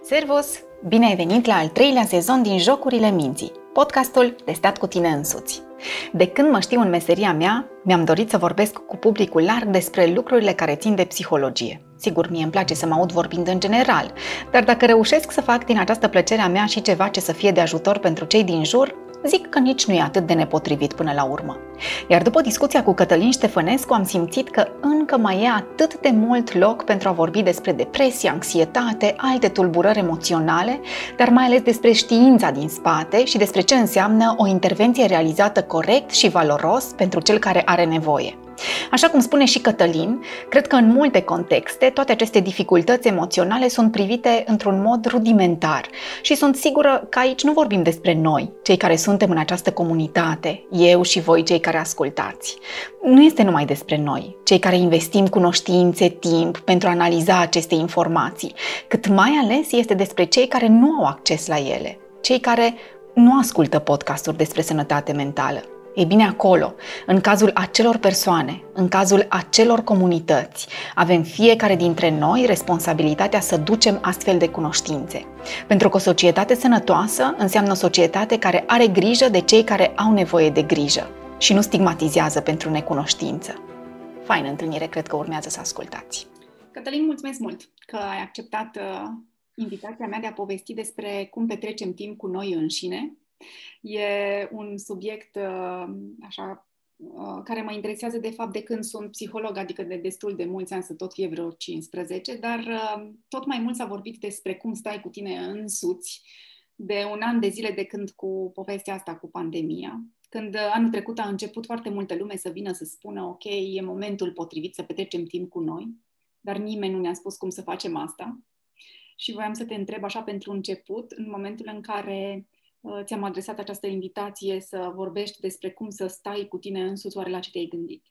Servus! Bine ai venit la al treilea sezon din Jocurile Minții, podcastul de stat cu tine însuți. De când mă știu în meseria mea, mi-am dorit să vorbesc cu publicul larg despre lucrurile care țin de psihologie. Sigur, mie îmi place să mă aud vorbind în general, dar dacă reușesc să fac din această plăcere a mea și ceva ce să fie de ajutor pentru cei din jur, zic că nici nu e atât de nepotrivit până la urmă. Iar după discuția cu Cătălin Ștefănescu am simțit că încă mai e atât de mult loc pentru a vorbi despre depresie, anxietate, alte tulburări emoționale, dar mai ales despre știința din spate și despre ce înseamnă o intervenție realizată corect și valoros pentru cel care are nevoie. Așa cum spune și Cătălin, cred că în multe contexte toate aceste dificultăți emoționale sunt privite într-un mod rudimentar și sunt sigură că aici nu vorbim despre noi, cei care suntem în această comunitate, eu și voi cei care ascultați. Nu este numai despre noi, cei care investim cunoștințe, timp pentru a analiza aceste informații, cât mai ales este despre cei care nu au acces la ele, cei care nu ascultă podcasturi despre sănătate mentală ei bine, acolo, în cazul acelor persoane, în cazul acelor comunități, avem fiecare dintre noi responsabilitatea să ducem astfel de cunoștințe. Pentru că o societate sănătoasă înseamnă o societate care are grijă de cei care au nevoie de grijă și nu stigmatizează pentru necunoștință. Faină întâlnire, cred că urmează să ascultați. Cătălin, mulțumesc mult că ai acceptat uh, invitația mea de a povesti despre cum petrecem timp cu noi înșine E un subiect uh, așa uh, care mă interesează de fapt de când sunt psiholog, adică de destul de mulți ani, să tot fie vreo 15, dar uh, tot mai mult s-a vorbit despre cum stai cu tine însuți de un an de zile de când cu povestea asta cu pandemia. Când anul trecut a început foarte multă lume să vină să spună ok, e momentul potrivit să petrecem timp cu noi, dar nimeni nu ne-a spus cum să facem asta. Și voiam să te întreb așa pentru început, în momentul în care Uh, ți-am adresat această invitație să vorbești despre cum să stai cu tine însuți, oare la ce te-ai gândit?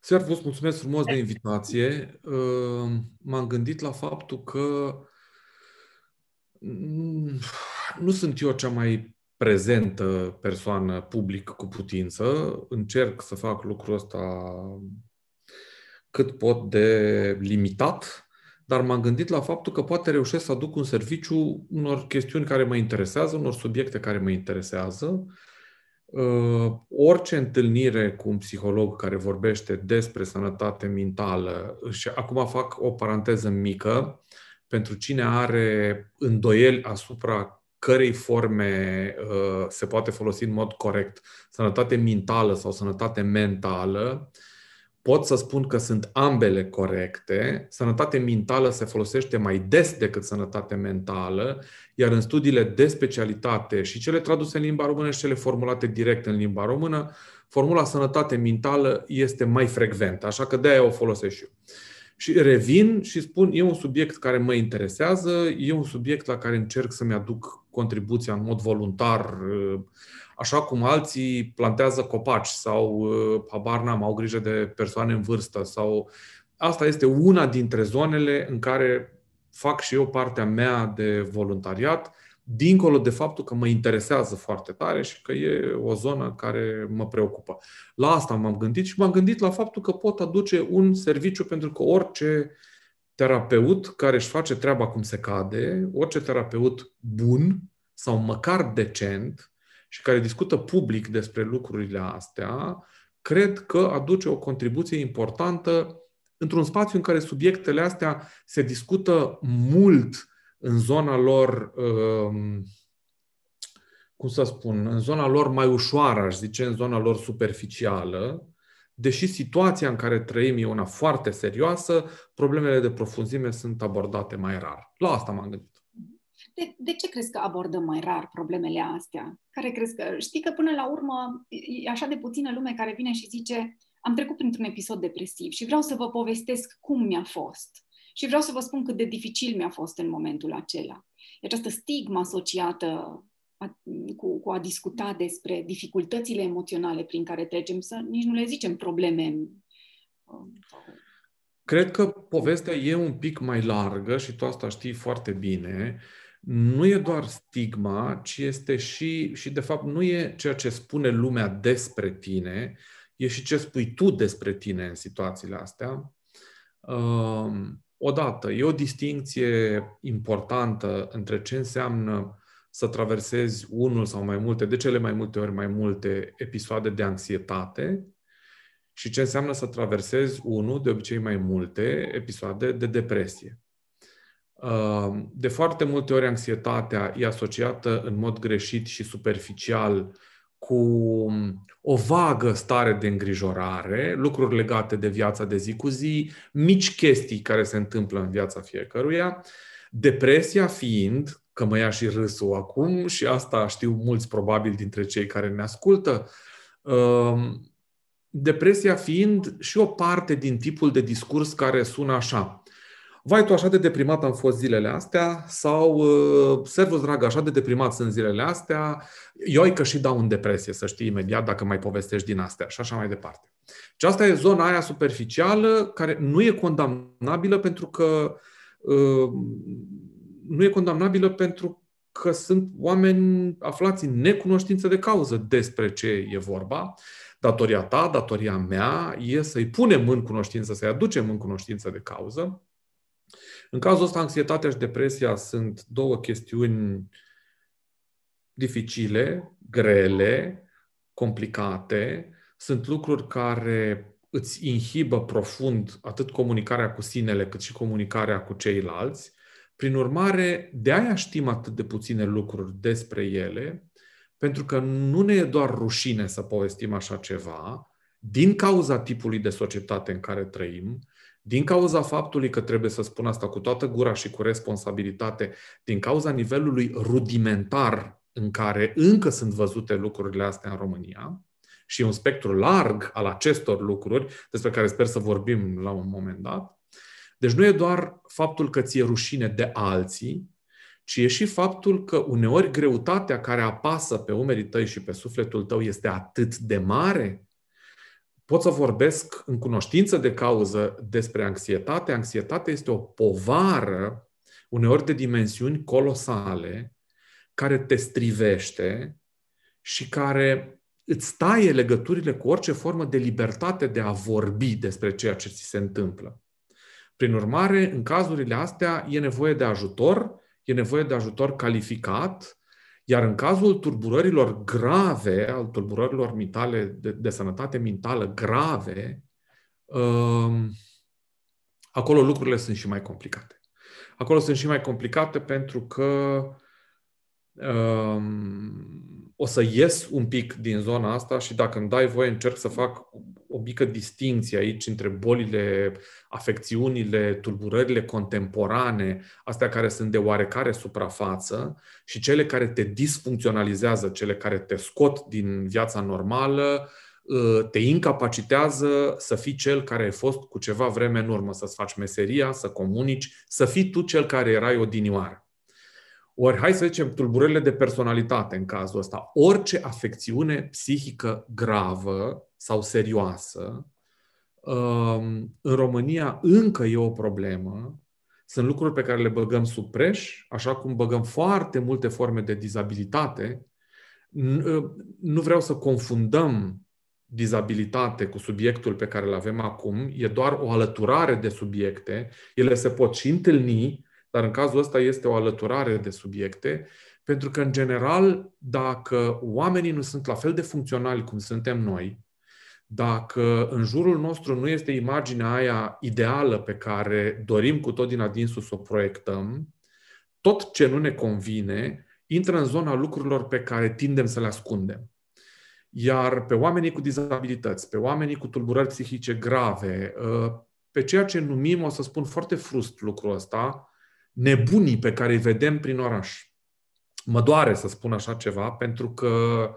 Servus, mulțumesc frumos de invitație. Uh, m-am gândit la faptul că mm, nu sunt eu cea mai prezentă persoană public cu putință. Încerc să fac lucrul ăsta cât pot de limitat, dar m-am gândit la faptul că poate reușesc să aduc un serviciu unor chestiuni care mă interesează, unor subiecte care mă interesează. Uh, orice întâlnire cu un psiholog care vorbește despre sănătate mentală, și acum fac o paranteză mică, pentru cine are îndoieli asupra cărei forme uh, se poate folosi în mod corect, sănătate mentală sau sănătate mentală, uh, pot să spun că sunt ambele corecte. Sănătate mentală se folosește mai des decât sănătate mentală, iar în studiile de specialitate și cele traduse în limba română și cele formulate direct în limba română, formula sănătate mentală este mai frecventă, așa că de-aia o folosesc și eu. Și revin și spun, e un subiect care mă interesează, e un subiect la care încerc să-mi aduc contribuția în mod voluntar, așa cum alții plantează copaci sau, uh, habar n-am, au grijă de persoane în vârstă sau asta este una dintre zonele în care fac și eu partea mea de voluntariat, dincolo de faptul că mă interesează foarte tare și că e o zonă care mă preocupă. La asta m-am gândit și m-am gândit la faptul că pot aduce un serviciu pentru că orice terapeut care își face treaba cum se cade, orice terapeut bun sau măcar decent, și care discută public despre lucrurile astea, cred că aduce o contribuție importantă într-un spațiu în care subiectele astea se discută mult în zona lor, um, cum să spun, în zona lor mai ușoară, aș zice, în zona lor superficială, deși situația în care trăim e una foarte serioasă, problemele de profunzime sunt abordate mai rar. La asta m-am gândit. De, de ce crezi că abordăm mai rar problemele astea? Care crezi că... Știi că până la urmă e așa de puțină lume care vine și zice am trecut printr-un episod depresiv și vreau să vă povestesc cum mi-a fost. Și vreau să vă spun cât de dificil mi-a fost în momentul acela. E această stigmă asociată a, cu, cu a discuta despre dificultățile emoționale prin care trecem, să nici nu le zicem probleme. Um, Cred că povestea e un pic mai largă și tu asta știi foarte bine. Uh, nu e doar stigma, ci este și, și de fapt nu e ceea ce spune lumea despre tine, e și ce spui tu despre tine în situațiile astea. Um, odată, e o distinție importantă între ce înseamnă să traversezi unul sau mai multe, de cele mai multe ori mai multe episoade de anxietate și ce înseamnă să traversezi unul, de obicei mai multe, episoade de depresie. Uh, de foarte multe ori anxietatea e asociată în mod greșit și superficial cu o vagă stare de îngrijorare, lucruri legate de viața de zi cu zi, mici chestii care se întâmplă în viața fiecăruia, depresia fiind, că mă ia și râsul acum, și asta știu mulți probabil dintre cei care ne ascultă, uh, depresia fiind și o parte din tipul de discurs care sună așa. Vai, tu așa de deprimat am fost zilele astea sau uh, servus dragă, așa de deprimat sunt zilele astea, eu că și dau în depresie, să știi imediat dacă mai povestești din astea și așa mai departe. Și asta e zona aia superficială care nu e condamnabilă pentru că uh, nu e condamnabilă pentru că sunt oameni aflați în necunoștință de cauză despre ce e vorba. Datoria ta, datoria mea e să-i punem în cunoștință, să-i aducem în cunoștință de cauză în cazul ăsta, anxietatea și depresia sunt două chestiuni dificile, grele, complicate. Sunt lucruri care îți inhibă profund atât comunicarea cu sinele cât și comunicarea cu ceilalți. Prin urmare, de aia știm atât de puține lucruri despre ele, pentru că nu ne e doar rușine să povestim așa ceva, din cauza tipului de societate în care trăim, din cauza faptului că trebuie să spun asta cu toată gura și cu responsabilitate, din cauza nivelului rudimentar în care încă sunt văzute lucrurile astea în România, și un spectru larg al acestor lucruri, despre care sper să vorbim la un moment dat. Deci nu e doar faptul că ți-e rușine de alții, ci e și faptul că uneori greutatea care apasă pe umerii tăi și pe sufletul tău este atât de mare pot să vorbesc în cunoștință de cauză despre anxietate. Anxietatea este o povară, uneori de dimensiuni colosale, care te strivește și care îți taie legăturile cu orice formă de libertate de a vorbi despre ceea ce ți se întâmplă. Prin urmare, în cazurile astea e nevoie de ajutor, e nevoie de ajutor calificat, iar în cazul tulburărilor grave, al tulburărilor mentale, de, de sănătate mentală grave, um, acolo lucrurile sunt și mai complicate. Acolo sunt și mai complicate pentru că um, o să ies un pic din zona asta și dacă îmi dai voie încerc să fac o mică distinție aici între bolile, afecțiunile, tulburările contemporane, astea care sunt de oarecare suprafață și cele care te disfuncționalizează, cele care te scot din viața normală, ă, te incapacitează să fii cel care ai fost cu ceva vreme în urmă, să-ți faci meseria, să comunici, să fii tu cel care erai odinioară. Ori, hai să zicem, tulburările de personalitate în cazul ăsta. Orice afecțiune psihică gravă sau serioasă, um, în România încă e o problemă. Sunt lucruri pe care le băgăm sub preș, așa cum băgăm foarte multe forme de dizabilitate. Uh, nu vreau să confundăm dizabilitate cu subiectul pe care îl avem acum, e doar o alăturare de subiecte. Ele se pot și întâlni, dar în cazul ăsta este o alăturare de subiecte, pentru că, în general, dacă oamenii nu sunt la fel de funcționali cum suntem noi, dacă în jurul nostru nu este imaginea aia ideală pe care dorim cu tot din adinsul să o proiectăm, tot ce nu ne convine intră în zona lucrurilor pe care tindem să le ascundem. Iar pe oamenii cu dizabilități, pe oamenii cu tulburări psihice grave, ă, pe ceea ce numim, o să spun foarte frust lucrul ăsta, nebunii pe care îi vedem prin oraș. Mă doare să spun așa ceva, pentru că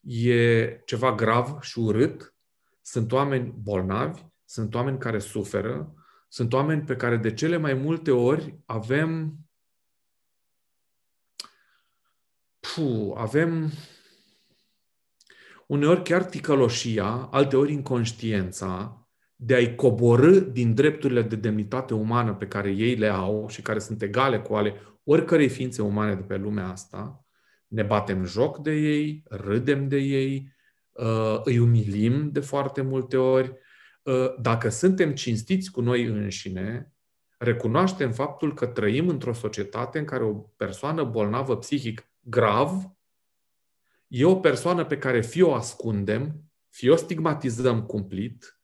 e ceva grav și urât. Sunt oameni bolnavi, sunt oameni care suferă, sunt oameni pe care de cele mai multe ori avem Puh, avem uneori chiar ticăloșia, alteori inconștiența de a-i coborâ din drepturile de demnitate umană pe care ei le au și care sunt egale cu ale oricărei ființe umane de pe lumea asta, ne batem joc de ei, râdem de ei, uh, îi umilim de foarte multe ori. Uh, dacă suntem cinstiți cu noi înșine, recunoaștem faptul că trăim într-o societate în care o persoană bolnavă psihic grav e o persoană pe care fie o ascundem, fie o stigmatizăm cumplit um,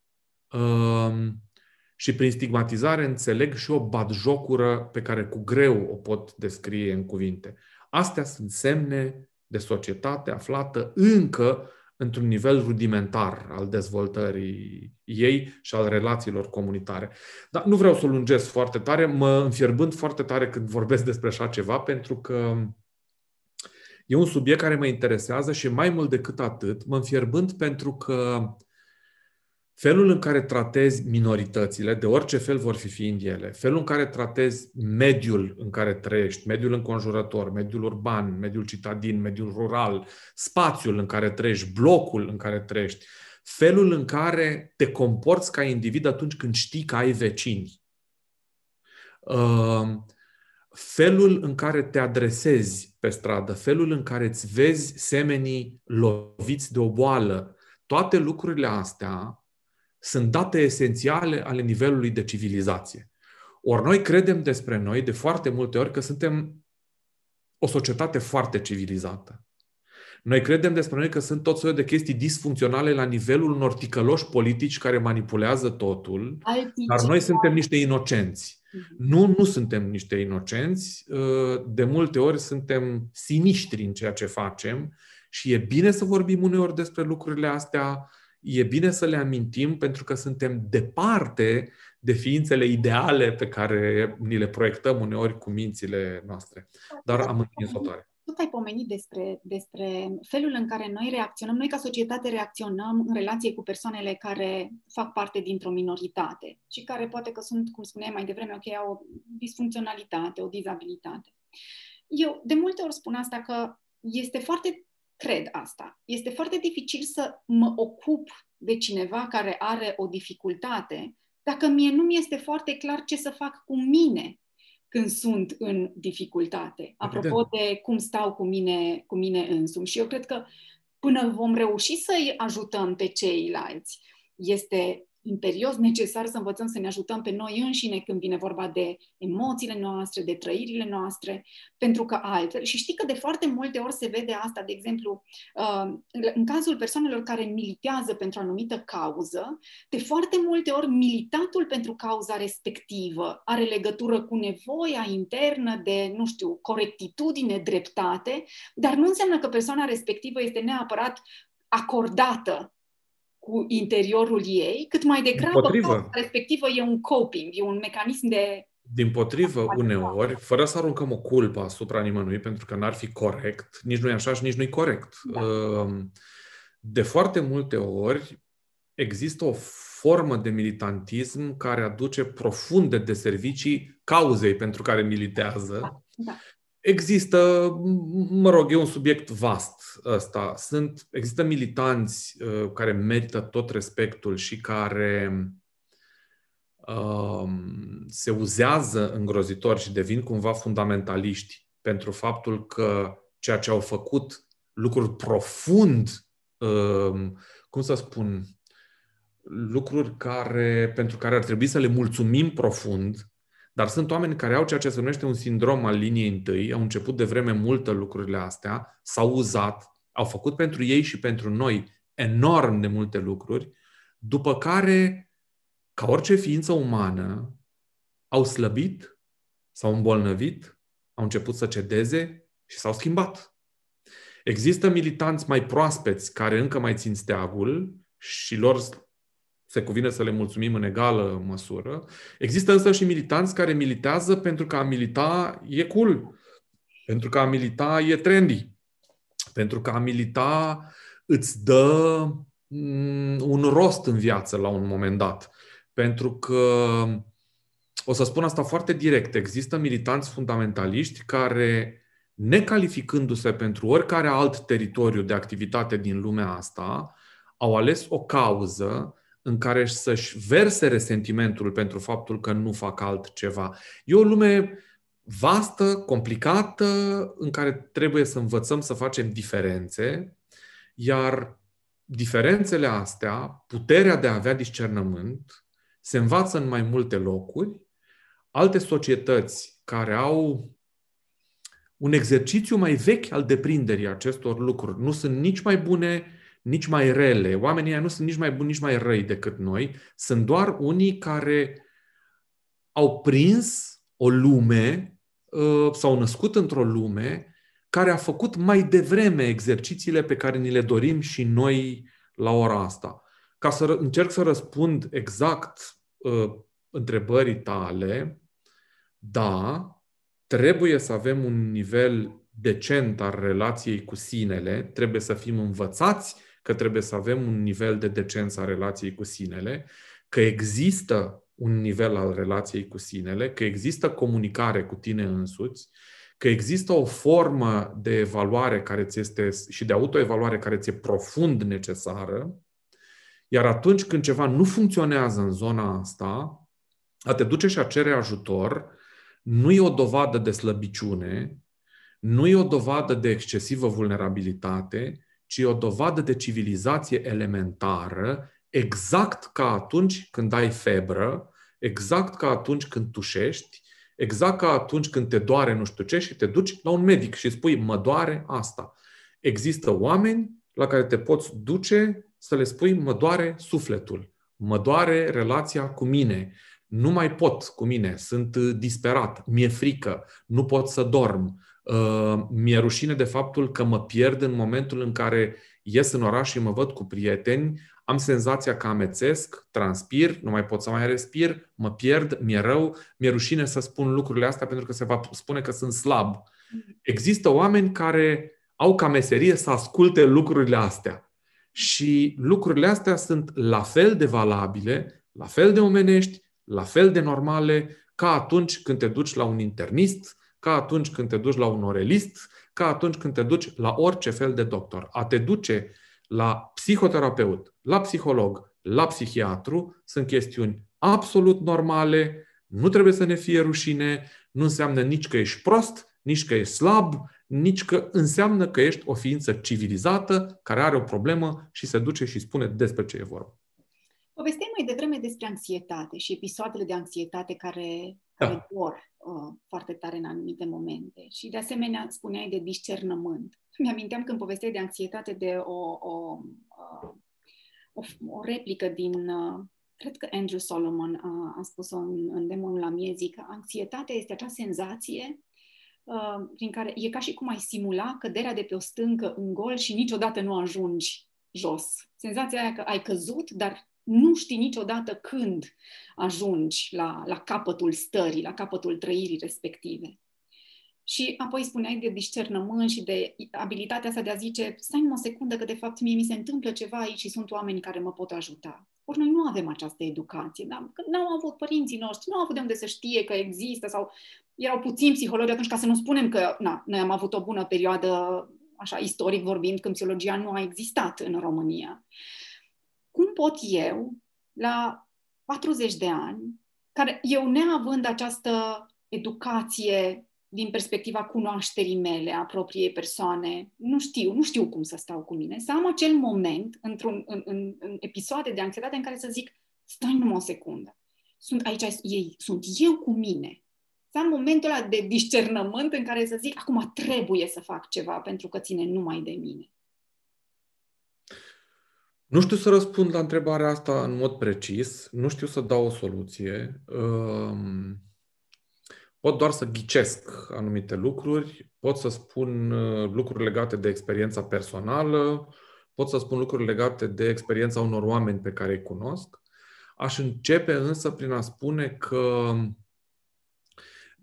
și prin stigmatizare înțeleg și o batjocură pe care cu greu o pot descrie în cuvinte. Astea sunt semne de societate aflată încă într-un nivel rudimentar al dezvoltării ei și al relațiilor comunitare. Dar nu vreau să o lungesc foarte tare, mă înfierbând foarte tare când vorbesc despre așa ceva, pentru că e un subiect care mă interesează și mai mult decât atât, mă înfierbând pentru că felul în care tratezi minoritățile, de orice fel vor fi fiind ele, felul în care tratezi mediul în care trăiești, mediul înconjurător, mediul urban, mediul citadin, mediul rural, spațiul în care trăiești, blocul în care trăiești, felul în care te comporți ca individ atunci când știi că ai vecini, uh, felul în care te adresezi pe stradă, felul în care îți vezi semenii loviți de o boală, toate lucrurile astea sunt date esențiale ale nivelului de civilizație. Ori noi credem despre noi de foarte multe ori că suntem o societate foarte civilizată. Noi credem despre noi că sunt tot soiul de chestii disfuncționale la nivelul unor ticăloși politici care manipulează totul, Alții dar noi suntem niște inocenți. Mhm. Nu, nu suntem niște inocenți. Uh, de multe ori suntem siniștri în ceea ce facem și e bine să vorbim uneori despre lucrurile astea, e bine să le amintim pentru că suntem departe de ființele ideale pe care ni le proiectăm uneori cu mințile noastre. Dar am întins o tare. Tot ai pomenit despre, despre felul în care noi reacționăm, noi ca societate reacționăm în relație cu persoanele care fac parte dintr-o minoritate și care poate că sunt, cum spuneai mai devreme, ok, au o disfuncționalitate, o dizabilitate. Eu de multe ori spun asta că este foarte cred asta. Este foarte dificil să mă ocup de cineva care are o dificultate dacă mie nu mi este foarte clar ce să fac cu mine când sunt în dificultate. Apropo de cum stau cu mine, cu mine însumi. Și eu cred că până vom reuși să-i ajutăm pe ceilalți, este imperios necesar să învățăm să ne ajutăm pe noi înșine când vine vorba de emoțiile noastre, de trăirile noastre, pentru că altfel, și știi că de foarte multe ori se vede asta, de exemplu, uh, în cazul persoanelor care militează pentru o anumită cauză, de foarte multe ori militatul pentru cauza respectivă are legătură cu nevoia internă de, nu știu, corectitudine, dreptate, dar nu înseamnă că persoana respectivă este neapărat acordată cu interiorul ei, cât mai degrabă respectivă e un coping, e un mecanism de... Din potrivă, uneori, fără să aruncăm o culpă asupra nimănui, pentru că n-ar fi corect, nici nu e așa și nici nu e corect. Da. Ehm, de foarte multe ori există o formă de militantism care aduce profunde de servicii cauzei pentru care militează. Da. Da. Există, mă rog, e un subiect vast ăsta. Sunt, există militanți uh, care merită tot respectul și care uh, se uzează îngrozitor și devin cumva fundamentaliști pentru faptul că ceea ce au făcut lucruri profund, uh, cum să spun, lucruri care, pentru care ar trebui să le mulțumim profund, dar sunt oameni care au ceea ce se numește un sindrom al liniei întâi, au început de vreme multă lucrurile astea, s-au uzat, au făcut pentru ei și pentru noi enorm de multe lucruri, după care, ca orice ființă umană, au slăbit, s-au îmbolnăvit, au început să cedeze și s-au schimbat. Există militanți mai proaspeți care încă mai țin steagul și lor se cuvine să le mulțumim în egală măsură. Există însă și militanți care militează pentru că a milita e cool, pentru că a milita e trendy, pentru că a milita îți dă mm, un rost în viață la un moment dat. Pentru că, o să spun asta foarte direct, există militanți fundamentaliști care, necalificându-se pentru oricare alt teritoriu de activitate din lumea asta, au ales o cauză în care să-și verse resentimentul pentru faptul că nu fac altceva. E o lume vastă, complicată, în care trebuie să învățăm să facem diferențe, iar diferențele astea, puterea de a avea discernământ, se învață în mai multe locuri, alte societăți care au un exercițiu mai vechi al deprinderii acestor lucruri. Nu sunt nici mai bune, nici mai rele. Oamenii nu sunt nici mai buni, nici mai răi decât noi. Sunt doar unii care au prins o lume uh, s-au născut într-o lume care a făcut mai devreme exercițiile pe care ni le dorim și noi la ora asta. Ca să încerc să răspund exact uh, întrebării tale, da, trebuie să avem un nivel decent al relației cu sinele, trebuie să fim învățați că trebuie să avem un nivel de decență a relației cu sinele, că există un nivel al relației cu sinele, că există comunicare cu tine însuți, că există o formă de evaluare care ți este și de autoevaluare care ți e profund necesară, iar atunci când ceva nu funcționează în zona asta, a te duce și a cere ajutor nu e o dovadă de slăbiciune, nu e o dovadă de excesivă vulnerabilitate, ci e o dovadă de civilizație elementară, exact ca atunci când ai febră, exact ca atunci când tușești, exact ca atunci când te doare nu știu ce și te duci la un medic și spui, mă doare asta. Există oameni la care te poți duce să le spui, mă doare sufletul, mă doare relația cu mine, nu mai pot cu mine, sunt uh, disperat, mi-e frică, nu pot să dorm, uh, mi-e rușine de faptul că mă pierd în momentul în care ies în oraș și mă văd cu prieteni, am senzația că amețesc, transpir, nu mai pot să mai respir, mă pierd, mi-e rău, mi-e rușine să spun lucrurile astea pentru că se va spune că sunt slab. Există oameni care au ca meserie să asculte lucrurile astea. Și lucrurile astea sunt la fel de valabile, la fel de omenești, la fel de normale ca atunci când te duci la un internist, ca atunci când te duci la un orelist, ca atunci când te duci la orice fel de doctor. A te duce la psihoterapeut, la psiholog, la psihiatru sunt chestiuni absolut normale, nu trebuie să ne fie rușine, nu înseamnă nici că ești prost, nici că ești slab, nici că înseamnă că ești o ființă civilizată care are o problemă și se duce și spune despre ce e vorba. Povesteai mai devreme despre anxietate și episoadele de anxietate care, da. care dor uh, foarte tare în anumite momente. Și de asemenea spuneai de discernământ. Mi-aminteam când povesteai de anxietate de o, o, uh, o, o replică din, uh, cred că Andrew Solomon a, a spus-o în, în demonul la miezii, că anxietatea este acea senzație uh, prin care e ca și cum ai simula căderea de pe o stâncă în gol și niciodată nu ajungi jos. Senzația aia că ai căzut, dar nu știi niciodată când ajungi la, la capătul stării, la capătul trăirii respective. Și apoi spuneai de discernământ și de abilitatea asta de a zice, stai o secundă că de fapt mie mi se întâmplă ceva aici și sunt oameni care mă pot ajuta. Ori noi nu avem această educație, da? că n-au avut părinții noștri, nu au avut de unde să știe că există sau erau puțini psihologi atunci ca să nu spunem că na, noi am avut o bună perioadă, așa istoric vorbind, când psihologia nu a existat în România. Uh, cum pot eu, la 40 de ani, care eu neavând această educație din perspectiva cunoașterii mele, a propriei persoane, nu știu, nu știu cum să stau cu mine, să am acel moment într-un în, în, în episoade de anxietate în care să zic, stai numai o secundă, sunt aici, ei, sunt eu cu mine. Să am momentul ăla de discernământ în care să zic, acum trebuie să fac ceva pentru că ține numai de mine. Nu știu să răspund la întrebarea asta în mod precis, nu știu să dau o soluție. Um, pot doar să ghicesc anumite lucruri, pot să spun uh, lucruri legate de experiența personală, pot să spun lucruri legate de experiența unor oameni pe care îi cunosc. Aș începe însă prin a spune că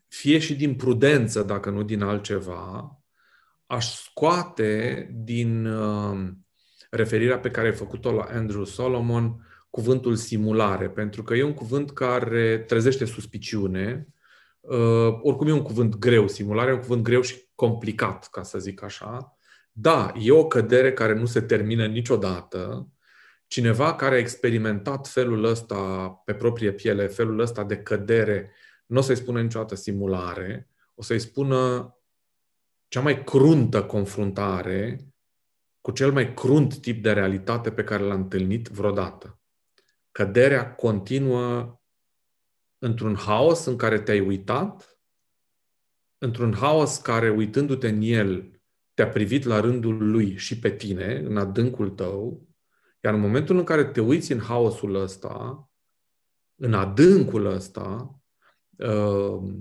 fie și din prudență, dacă nu din altceva, aș scoate din uh, referirea pe care ai făcut-o la Andrew Solomon, cuvântul simulare, pentru că e un cuvânt care trezește suspiciune. Uh, oricum e un cuvânt greu, simulare e un cuvânt greu și complicat, ca să zic așa. Da, e o cădere care nu se termină niciodată. Cineva care a experimentat felul ăsta pe proprie piele, felul ăsta de cădere, nu o să-i spună niciodată simulare, o să-i spună cea mai cruntă confruntare cu cel mai crunt tip de realitate pe care l-a întâlnit vreodată. Căderea continuă într-un haos în care te-ai uitat, într-un haos care, uitându-te în el, te-a privit la rândul lui și pe tine, în adâncul tău, iar în momentul în care te uiți în haosul ăsta, în adâncul ăsta, uh,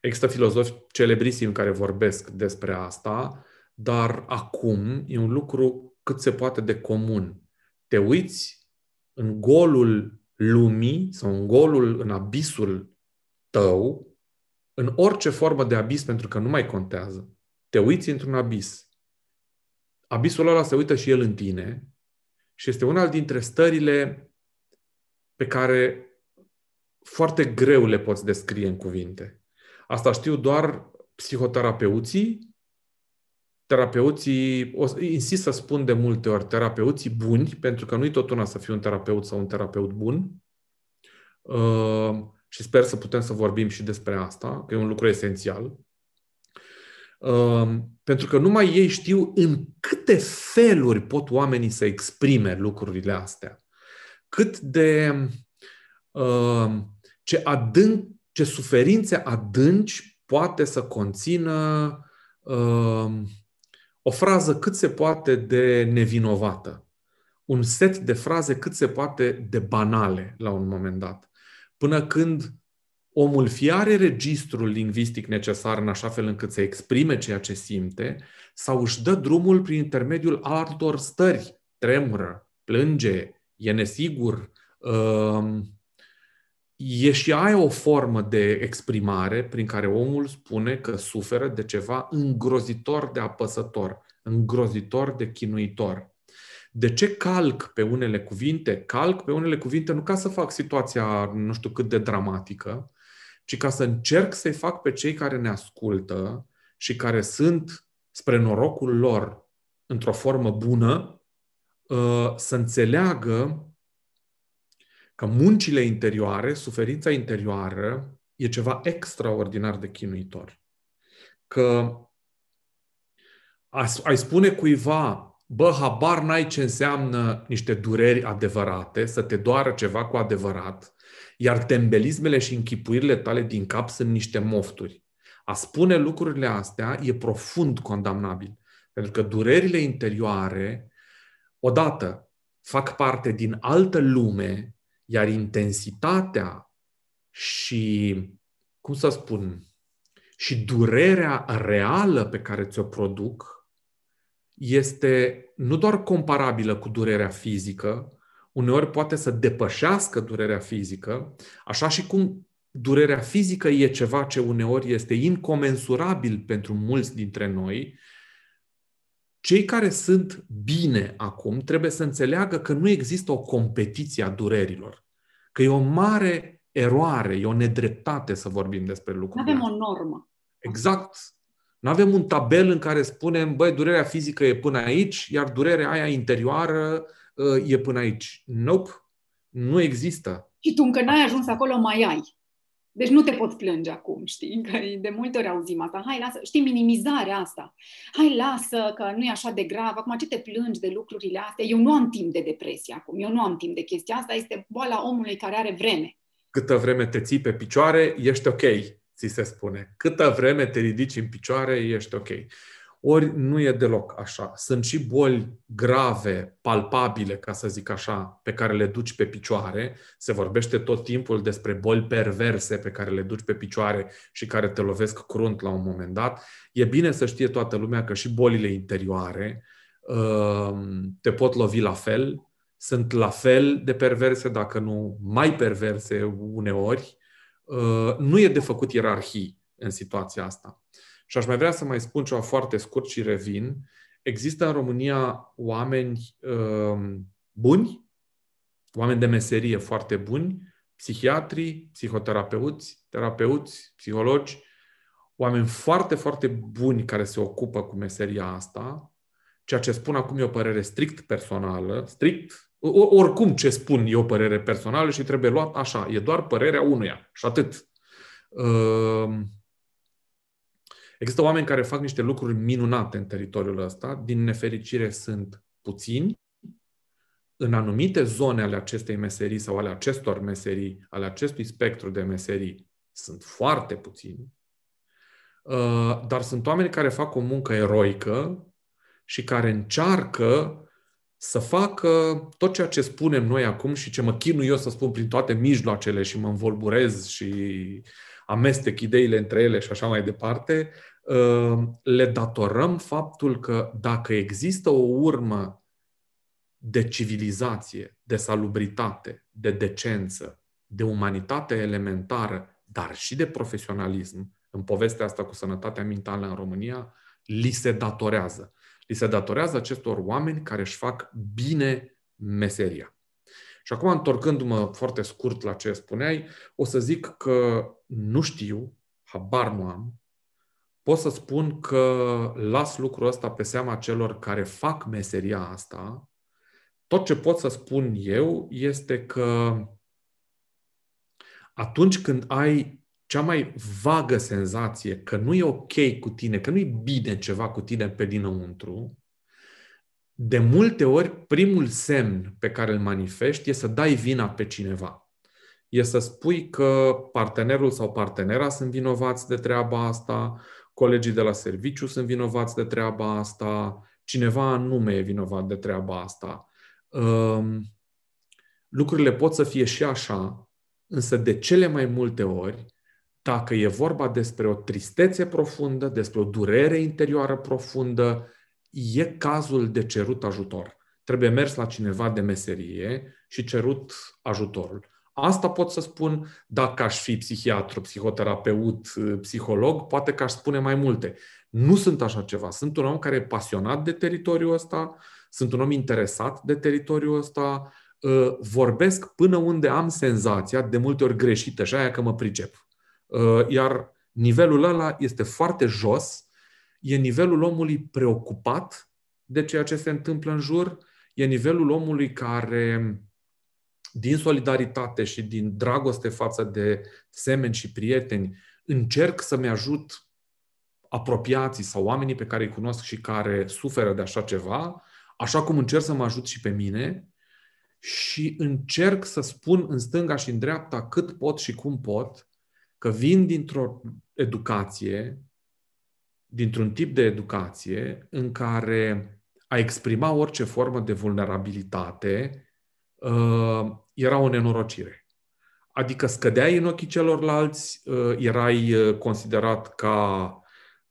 există filozofi celebrisimi care vorbesc despre asta, dar acum e un lucru cât se poate de comun. Te uiți în golul lumii sau în golul, în abisul tău, în orice formă de abis, pentru că nu mai contează. Te uiți într-un abis. Abisul ăla se uită și el în tine și este una dintre stările pe care foarte greu le poți descrie în cuvinte. Asta știu doar psihoterapeuții, terapeuții, o, insist să spun de multe ori, terapeuții buni, pentru că nu-i tot una să fii un terapeut sau un terapeut bun. Uh, și sper să putem să vorbim și despre asta, că e un lucru esențial. Uh, pentru că numai ei știu în câte feluri pot oamenii să exprime lucrurile astea. Cât de uh, ce adânc, ce suferințe adânci poate să conțină uh, o frază cât se poate de nevinovată. Un set de fraze cât se poate de banale la un moment dat. Până când omul fie are registrul lingvistic necesar în așa fel încât să exprime ceea ce simte, sau își dă drumul prin intermediul altor stări, tremură, plânge, e nesigur, uh, e și aia o formă de exprimare prin care omul spune că suferă de ceva îngrozitor de apăsător, îngrozitor de chinuitor. De ce calc pe unele cuvinte? Calc pe unele cuvinte nu ca să fac situația nu știu cât de dramatică, ci ca să încerc să-i fac pe cei care ne ascultă și care sunt spre norocul lor într-o formă bună, uh, să înțeleagă că muncile interioare, suferința interioară, e ceva extraordinar de chinuitor. Că ai spune cuiva, bă, habar n-ai ce înseamnă niște dureri adevărate, să te doară ceva cu adevărat, iar tembelismele și închipuirile tale din cap sunt niște mofturi. A spune lucrurile astea e profund condamnabil. Pentru că durerile interioare, odată, fac parte din altă lume iar intensitatea și, cum să spun, și durerea reală pe care ți-o produc este nu doar comparabilă cu durerea fizică, uneori poate să depășească durerea fizică, așa și cum durerea fizică e ceva ce uneori este incomensurabil pentru mulți dintre noi, cei care sunt bine acum trebuie să înțeleagă că nu există o competiție a durerilor. Că e o mare eroare, e o nedreptate să vorbim despre lucrurile Nu avem o normă. Exact. Nu avem un tabel în care spunem, băi, durerea fizică e până aici, iar durerea aia interioară uh, e până aici. Nope. Nu există. Și tu încă n-ai ajuns acolo, mai ai. Deci nu te poți plânge acum, știi? Că de multe ori auzim asta. Hai, lasă, știi, minimizarea asta. Hai, lasă, că nu e așa de grav. Acum, ce te plângi de lucrurile astea? Eu nu am timp de depresie acum. Eu nu am timp de chestia asta. Este boala omului care are vreme. Câtă vreme te ții pe picioare, ești ok, ți se spune. Câtă vreme te ridici în picioare, ești ok. Ori nu e deloc așa. Sunt și boli grave, palpabile, ca să zic așa, pe care le duci pe picioare. Se vorbește tot timpul despre boli perverse pe care le duci pe picioare și care te lovesc crunt la un moment dat. E bine să știe toată lumea că și bolile interioare um, te pot lovi la fel, sunt la fel de perverse, dacă nu mai perverse uneori. Uh, nu e de făcut ierarhii în situația asta. Și aș mai vrea să mai spun ceva foarte scurt și revin. Există în România oameni um, buni, oameni de meserie foarte buni, psihiatri, psihoterapeuți, terapeuți, psihologi, oameni foarte, foarte buni care se ocupă cu meseria asta. Ceea ce spun acum e o părere strict personală, strict, oricum ce spun e o părere personală și trebuie luat așa, e doar părerea unuia și atât. Uh, Există oameni care fac niște lucruri minunate în teritoriul ăsta, din nefericire sunt puțini, în anumite zone ale acestei meserii sau ale acestor meserii, ale acestui spectru de meserii, sunt foarte puțini, uh, dar sunt oameni care fac o muncă eroică și care încearcă să facă tot ceea ce spunem noi acum și ce mă chinu eu să spun prin toate mijloacele și mă învolburez și amestec ideile între ele și așa mai departe, uh, le datorăm faptul că dacă există o urmă de civilizație, de salubritate, de decență, de umanitate elementară, dar și de profesionalism, în povestea asta cu sănătatea mentală în România, li se datorează. Li se datorează acestor oameni care își fac bine meseria. Și acum, întorcându-mă foarte scurt la ce spuneai, o să zic că nu știu, habar nu am, pot să spun că las lucrul ăsta pe seama celor care fac meseria asta. Tot ce pot să spun eu este că atunci când ai cea mai vagă senzație că nu e ok cu tine, că nu e bine ceva cu tine pe dinăuntru, de multe ori primul semn pe care îl manifesti e să dai vina pe cineva. E să spui că partenerul sau partenera sunt vinovați de treaba asta, colegii de la serviciu sunt vinovați de treaba asta, cineva anume e vinovat de treaba asta. Um, lucrurile pot să fie și așa, însă de cele mai multe ori dacă e vorba despre o tristețe profundă, despre o durere interioară profundă, e cazul de cerut ajutor. Trebuie mers la cineva de meserie și cerut ajutorul. Asta pot să spun dacă aș fi psihiatru, psihoterapeut, psiholog, poate că aș spune mai multe. Nu sunt așa ceva. Sunt un om care e pasionat de teritoriul ăsta, sunt un om interesat de teritoriul ăsta, ă, vorbesc până unde am senzația, de multe ori greșită, și aia că mă pricep. Uh, iar nivelul ăla este foarte jos, e nivelul omului preocupat de ceea ce se întâmplă în jur, e nivelul omului care, din solidaritate și din dragoste față de semeni și prieteni, încerc să-mi ajut apropiații sau oamenii pe care îi cunosc și care suferă de așa ceva, așa cum încerc să mă ajut și pe mine și încerc să spun în stânga și în dreapta cât pot și cum pot că vin dintr-o educație, dintr-un tip de educație în care a exprima orice formă de vulnerabilitate uh, era o nenorocire. Adică scădeai în ochii celorlalți, uh, erai uh, considerat ca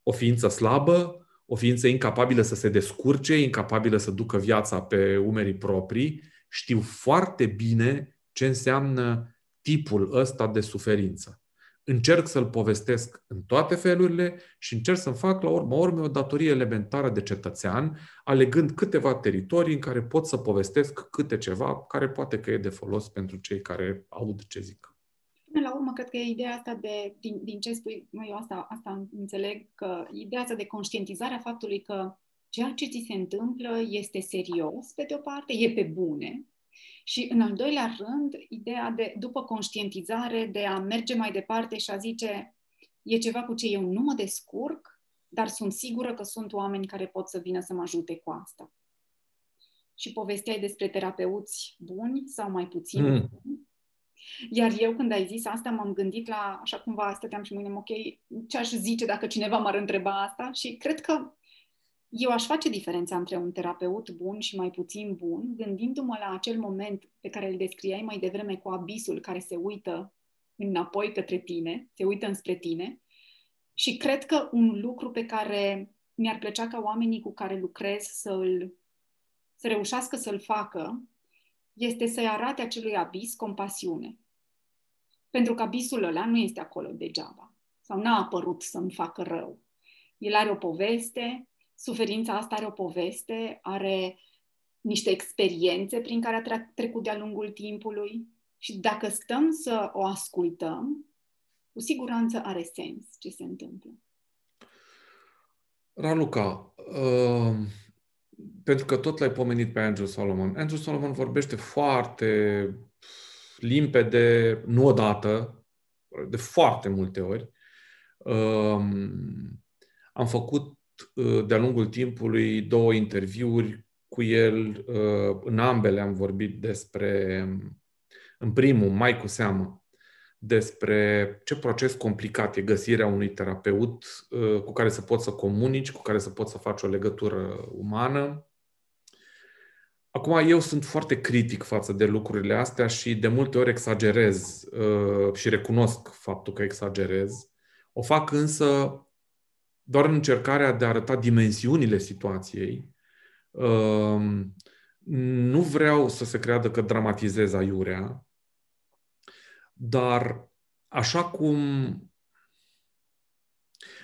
o ființă slabă, o ființă incapabilă să se descurce, incapabilă să ducă viața pe umerii proprii. Știu foarte bine ce înseamnă tipul ăsta de suferință încerc să-l povestesc în toate felurile și încerc să-mi fac la urma urmei o datorie elementară de cetățean, alegând câteva teritorii în care pot să povestesc câte ceva care poate că e de folos pentru cei care aud ce zic. Până la urmă, cred că e ideea asta de, din, din ce spui, eu asta, asta înțeleg, că ideea asta de conștientizare a faptului că ceea ce ți se întâmplă este serios, pe de o parte, e pe bune, și în al doilea rând, ideea de, după conștientizare, de a merge mai departe și a zice e ceva cu ce eu nu mă descurc, dar sunt sigură că sunt oameni care pot să vină să mă ajute cu asta. Și povesteai despre terapeuți buni sau mai puțin mm. buni. Iar eu când ai zis asta m-am gândit la, așa cumva stăteam și mă gândeam, ok, ce aș zice dacă cineva m-ar întreba asta? Și cred că eu aș face diferența între un terapeut bun și mai puțin bun, gândindu-mă la acel moment pe care îl descriai mai devreme cu abisul care se uită înapoi către tine, se uită înspre tine. Și cred că un lucru pe care mi-ar plăcea ca oamenii cu care lucrez să-l, să reușească să-l facă, este să-i arate acelui abis compasiune. Pentru că abisul ăla nu este acolo degeaba. Sau n-a apărut să-mi facă rău. El are o poveste, suferința asta are o poveste, are niște experiențe prin care a trecut de-a lungul timpului și dacă stăm să o ascultăm, cu siguranță are sens ce se întâmplă. Raluca, uh, pentru că tot l-ai pomenit pe Andrew Solomon. Andrew Solomon vorbește foarte limpede, nu odată, de foarte multe ori. Uh, am făcut Uh, de-a lungul timpului două interviuri cu cu el, uh, în ambele am vorbit despre, în primul, mai cu seamă, despre ce proces complicat e găsirea unui terapeut uh, cu care să poți să comunici, cu care să poți să faci o legătură umană. Acum, eu sunt foarte critic față de lucrurile astea și de multe ori exagerez uh, și recunosc faptul că exagerez. O fac însă doar în încercarea de a arăta dimensiunile situației. Uh, nu vreau să se creadă că dramatizez aiurea, dar așa cum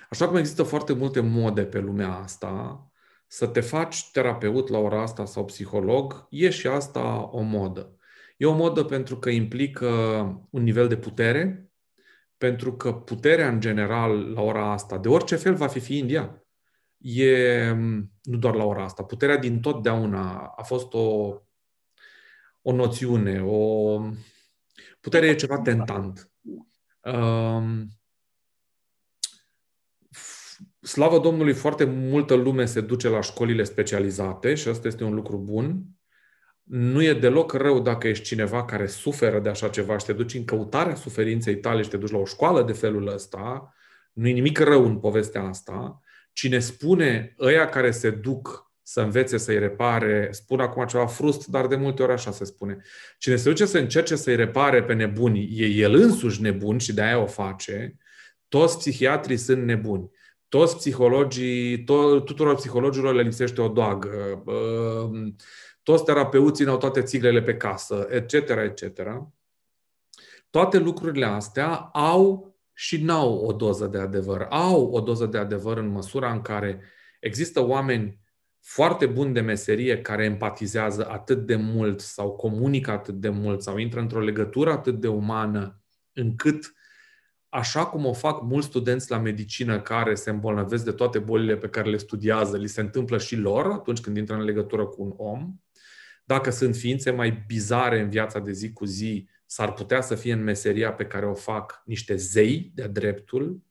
așa cum există foarte multe mode pe lumea asta, să te faci terapeut la ora asta sau psiholog, e și asta o modă. E o modă pentru că implică un nivel de putere, pentru că puterea în general la ora asta, de orice fel va fi fiind ea, e, nu doar la ora asta, puterea din totdeauna a fost o, o noțiune, o, Puterea e ceva tentant. Um, slavă Domnului, foarte multă lume se duce la școlile specializate și asta este un lucru bun. Nu e deloc rău dacă ești cineva care suferă de așa ceva și te duci în căutarea suferinței tale și te duci la o școală de felul ăsta. Nu e nimic rău în povestea asta. Cine spune ăia care se duc să învețe să-i repare, spun acum ceva frust, dar de multe ori așa se spune. Cine se duce să încerce să-i repare pe nebuni, e el însuși nebun și de-aia o face, toți psihiatrii sunt nebuni. Toți psihologii, to- tuturor psihologilor le lipsește o doagă, toți terapeuții au toate țiglele pe casă, etc., etc. Toate lucrurile astea au și n-au o doză de adevăr. Au o doză de adevăr în măsura în care există oameni foarte bun de meserie care empatizează atât de mult sau comunică atât de mult sau intră într-o legătură atât de umană încât așa cum o fac mulți studenți la medicină care se îmbolnăvesc de toate bolile pe care le studiază, li se întâmplă și lor atunci când intră în legătură cu un om. Dacă sunt ființe mai bizare în viața de zi cu zi, s-ar putea să fie în meseria pe care o fac niște zei de-a dreptul.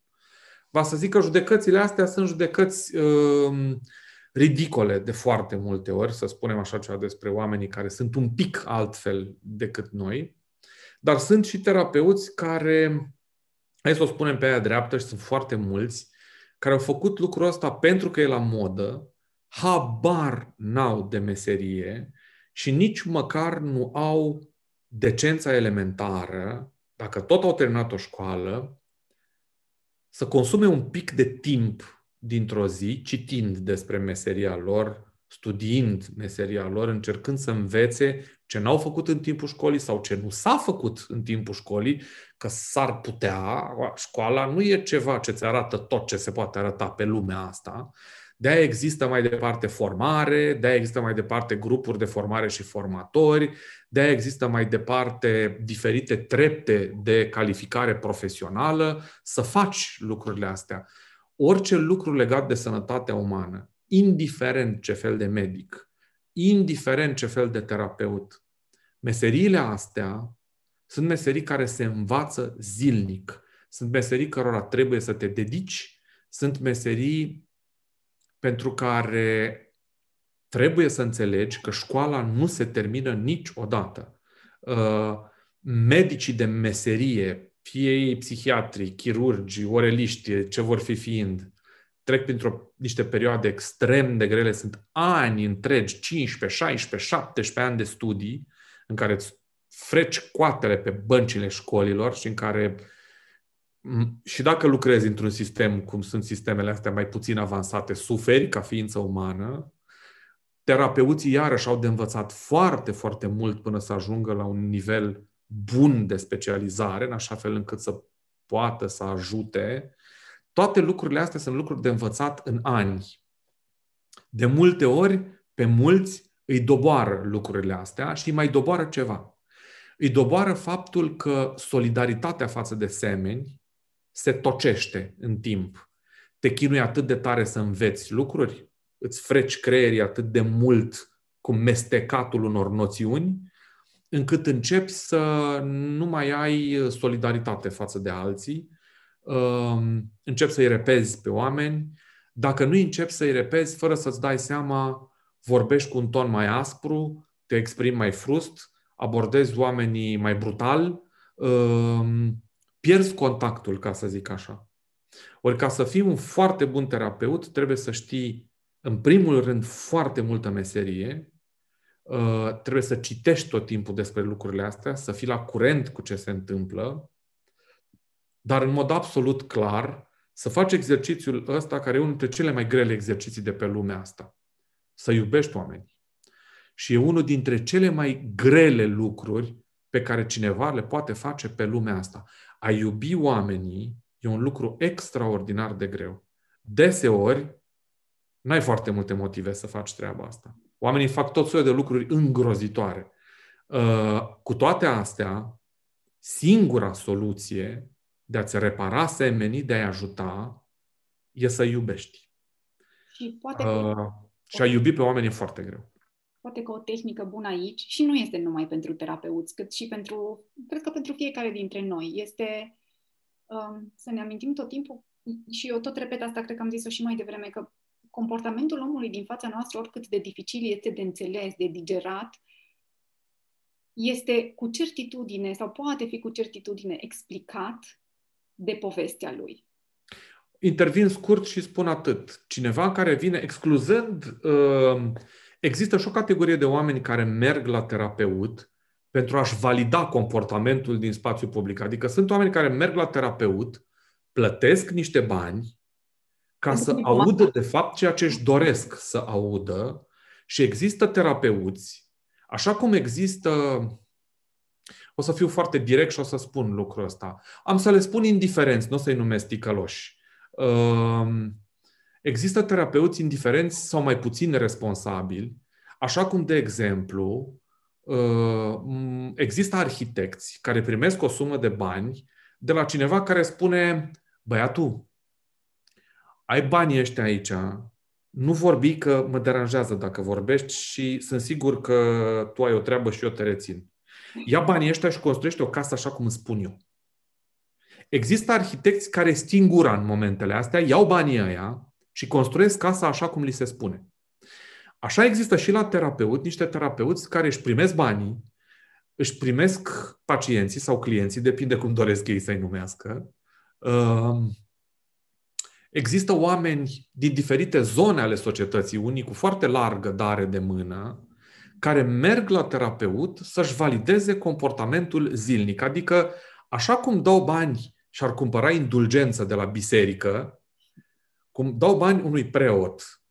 Va să zic că judecățile astea sunt judecăți uh, ridicole de foarte multe ori, să spunem așa ceva despre oamenii care sunt un pic altfel decât noi, dar sunt și terapeuți care, hai să o spunem pe aia dreaptă și sunt foarte mulți, care au făcut lucrul ăsta pentru că e la modă, habar n-au de meserie și nici măcar nu au decența elementară, dacă tot au terminat o școală, să consume un pic de timp dintr-o zi, citind despre meseria lor, studiind meseria lor, încercând să învețe ce n-au făcut în timpul școlii sau ce nu s-a făcut în timpul școlii, că s-ar putea, școala nu e ceva ce ți arată tot ce se poate arăta pe lumea asta, de-aia există mai departe formare, de-aia există mai departe grupuri de formare și formatori, de-aia există mai departe diferite trepte de calificare profesională, să faci lucrurile astea orice lucru legat de sănătatea umană, indiferent ce fel de medic, indiferent ce fel de terapeut, meseriile astea sunt meserii care se învață zilnic. Sunt meserii cărora trebuie să te dedici, sunt meserii pentru care trebuie să înțelegi că școala nu se termină niciodată. Uh, medicii de meserie fie ei psihiatri, chirurgi, oreliști, ce vor fi fiind, trec printr-o niște perioade extrem de grele, sunt ani întregi, 15, 16, 17 ani de studii, în care îți freci coatele pe băncile școlilor și în care și dacă lucrezi într-un sistem cum sunt sistemele astea mai puțin avansate, suferi ca ființă umană, terapeuții iarăși au de învățat foarte, foarte mult până să ajungă la un nivel bun de specializare, în așa fel încât să poată să ajute. Toate lucrurile astea sunt lucruri de învățat în ani. De multe ori, pe mulți îi doboară lucrurile astea și îi mai doboară ceva. Îi doboară faptul că solidaritatea față de semeni se tocește în timp. Te chinui atât de tare să înveți lucruri, îți freci creierii atât de mult cu mestecatul unor noțiuni, încât începi să nu mai ai solidaritate față de alții, um, începi să-i repezi pe oameni. Dacă nu începi să-i repezi fără să-ți dai seama, vorbești cu un ton mai aspru, te exprimi mai frust, abordezi oamenii mai brutal, um, pierzi contactul, ca să zic așa. Ori ca să fii un foarte bun terapeut, trebuie să știi, în primul rând, foarte multă meserie, uh, trebuie să citești tot timpul despre lucrurile astea, să fii la curent cu ce se întâmplă, dar în mod absolut clar, să faci exercițiul ăsta, care e unul dintre cele mai grele exerciții de pe lumea asta. Să iubești oamenii. Și e unul dintre cele mai grele lucruri pe care cineva le poate face pe lumea asta. A iubi oamenii e un lucru extraordinar de greu. Deseori, n-ai foarte multe motive să faci treaba asta. Oamenii fac tot soiul de lucruri îngrozitoare. Uh, cu toate astea, singura soluție de a-ți repara semenii, de a-i ajuta, e să iubești. Și poate că... Uh, și a iubi pe oameni e foarte greu. Poate că o tehnică bună aici, și nu este numai pentru terapeuți, cât și pentru, cred că pentru fiecare dintre noi, este um, să ne amintim tot timpul, și eu tot repet asta, cred că am zis-o și mai devreme, că comportamentul omului din fața noastră, oricât de dificil este de înțeles, de digerat, este cu certitudine sau poate fi cu certitudine explicat de povestea lui. Intervin scurt și spun atât. Cineva care vine, excluzând, uh, există și o categorie de oameni care merg la terapeut pentru a-și valida comportamentul din spațiu public. Adică sunt oameni care merg la terapeut, plătesc niște bani ca să audă de fapt ceea ce își doresc să audă și există terapeuți, așa cum există o să fiu foarte direct și o să spun lucrul ăsta. Am să le spun indiferenți, nu o să-i numesc ticăloși. Ehm, există terapeuți indiferenți sau mai puțin responsabili, așa cum, de exemplu, ehm, există arhitecți care primesc o sumă de bani de la cineva care spune, băiatul, ai banii ăștia aici, nu vorbi că mă deranjează dacă vorbești și sunt sigur că tu ai o treabă și eu te rețin. Ia banii ăștia și construiește o casă așa cum îți spun eu. Există arhitecți care sting gura în momentele astea, iau banii ăia și construiesc casa așa cum li se spune. Așa există și la terapeut niște terapeuți care își primesc banii, își primesc pacienții sau clienții, depinde cum doresc ei să-i numească. Ehm, există oameni din diferite zone ale societății, unii cu foarte largă dare de mână, care merg la terapeut să-și valideze comportamentul zilnic. Adică, așa cum dau bani și ar cumpăra indulgență de la biserică, cum dau bani unui preot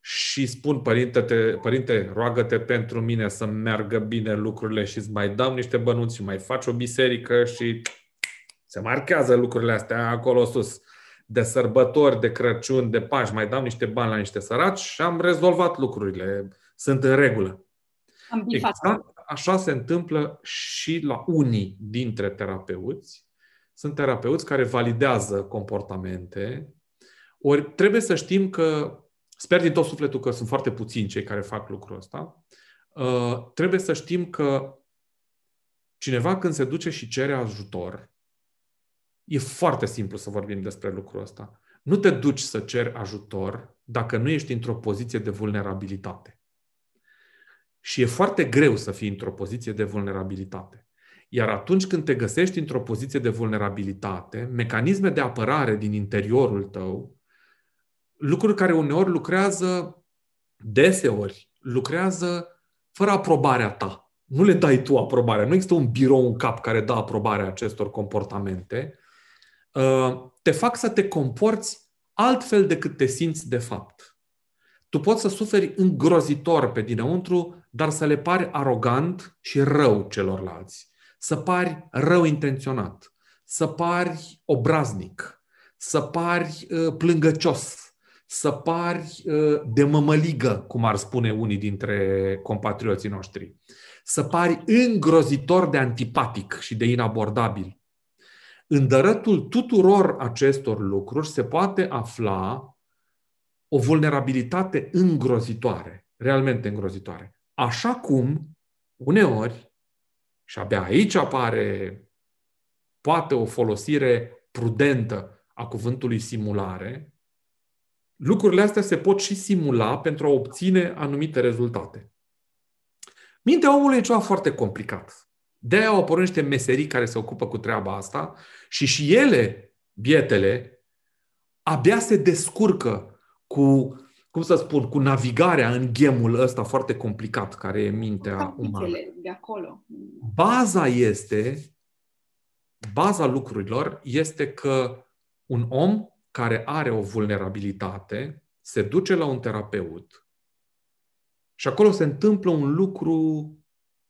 și spun, părinte, te, părinte roagă-te pentru mine să meargă bine lucrurile și îți mai dau niște bănuți și mai faci o biserică și se marchează lucrurile astea acolo sus. De sărbători, de Crăciun, de Paști, mai dau niște bani la niște săraci și am rezolvat lucrurile. Sunt în regulă. Exact așa se întâmplă și la unii dintre terapeuți. Sunt terapeuți care validează comportamente. Ori trebuie să știm că, sper din tot sufletul că sunt foarte puțini cei care fac lucrul ăsta, uh, trebuie să știm că cineva când se duce și cere ajutor, e foarte simplu să vorbim despre lucrul ăsta. Nu te duci să ceri ajutor dacă nu ești într-o poziție de vulnerabilitate. Și e foarte greu să fii într-o poziție de vulnerabilitate. Iar atunci când te găsești într-o poziție de vulnerabilitate, mecanisme de apărare din interiorul tău, lucruri care uneori lucrează, deseori, lucrează fără aprobarea ta. Nu le dai tu aprobarea. Nu există un birou în cap care dă aprobarea acestor comportamente. Uh, te fac să te comporți altfel decât te simți de fapt. Tu poți să suferi îngrozitor pe dinăuntru, dar să le pari arogant și rău celorlalți. Să pari rău intenționat, să pari obraznic, să pari uh, plângăcios, să pari uh, de mămăligă, cum ar spune unii dintre compatrioții noștri. Să pari îngrozitor de antipatic și de inabordabil. Îndărătul tuturor acestor lucruri se poate afla o vulnerabilitate îngrozitoare, realmente îngrozitoare. Așa cum, uneori, și abia aici apare poate o folosire prudentă a cuvântului simulare, lucrurile astea se pot și simula pentru a obține anumite rezultate. Mintea omului e ceva foarte complicat. De-aia au apărut niște meserii care se ocupă cu treaba asta și și ele, bietele, abia se descurcă cu, cum să spun, cu navigarea în gemul ăsta foarte complicat care e mintea umană. de acolo. Baza este, baza lucrurilor este că un om care are o vulnerabilitate se duce la un terapeut și acolo se întâmplă un lucru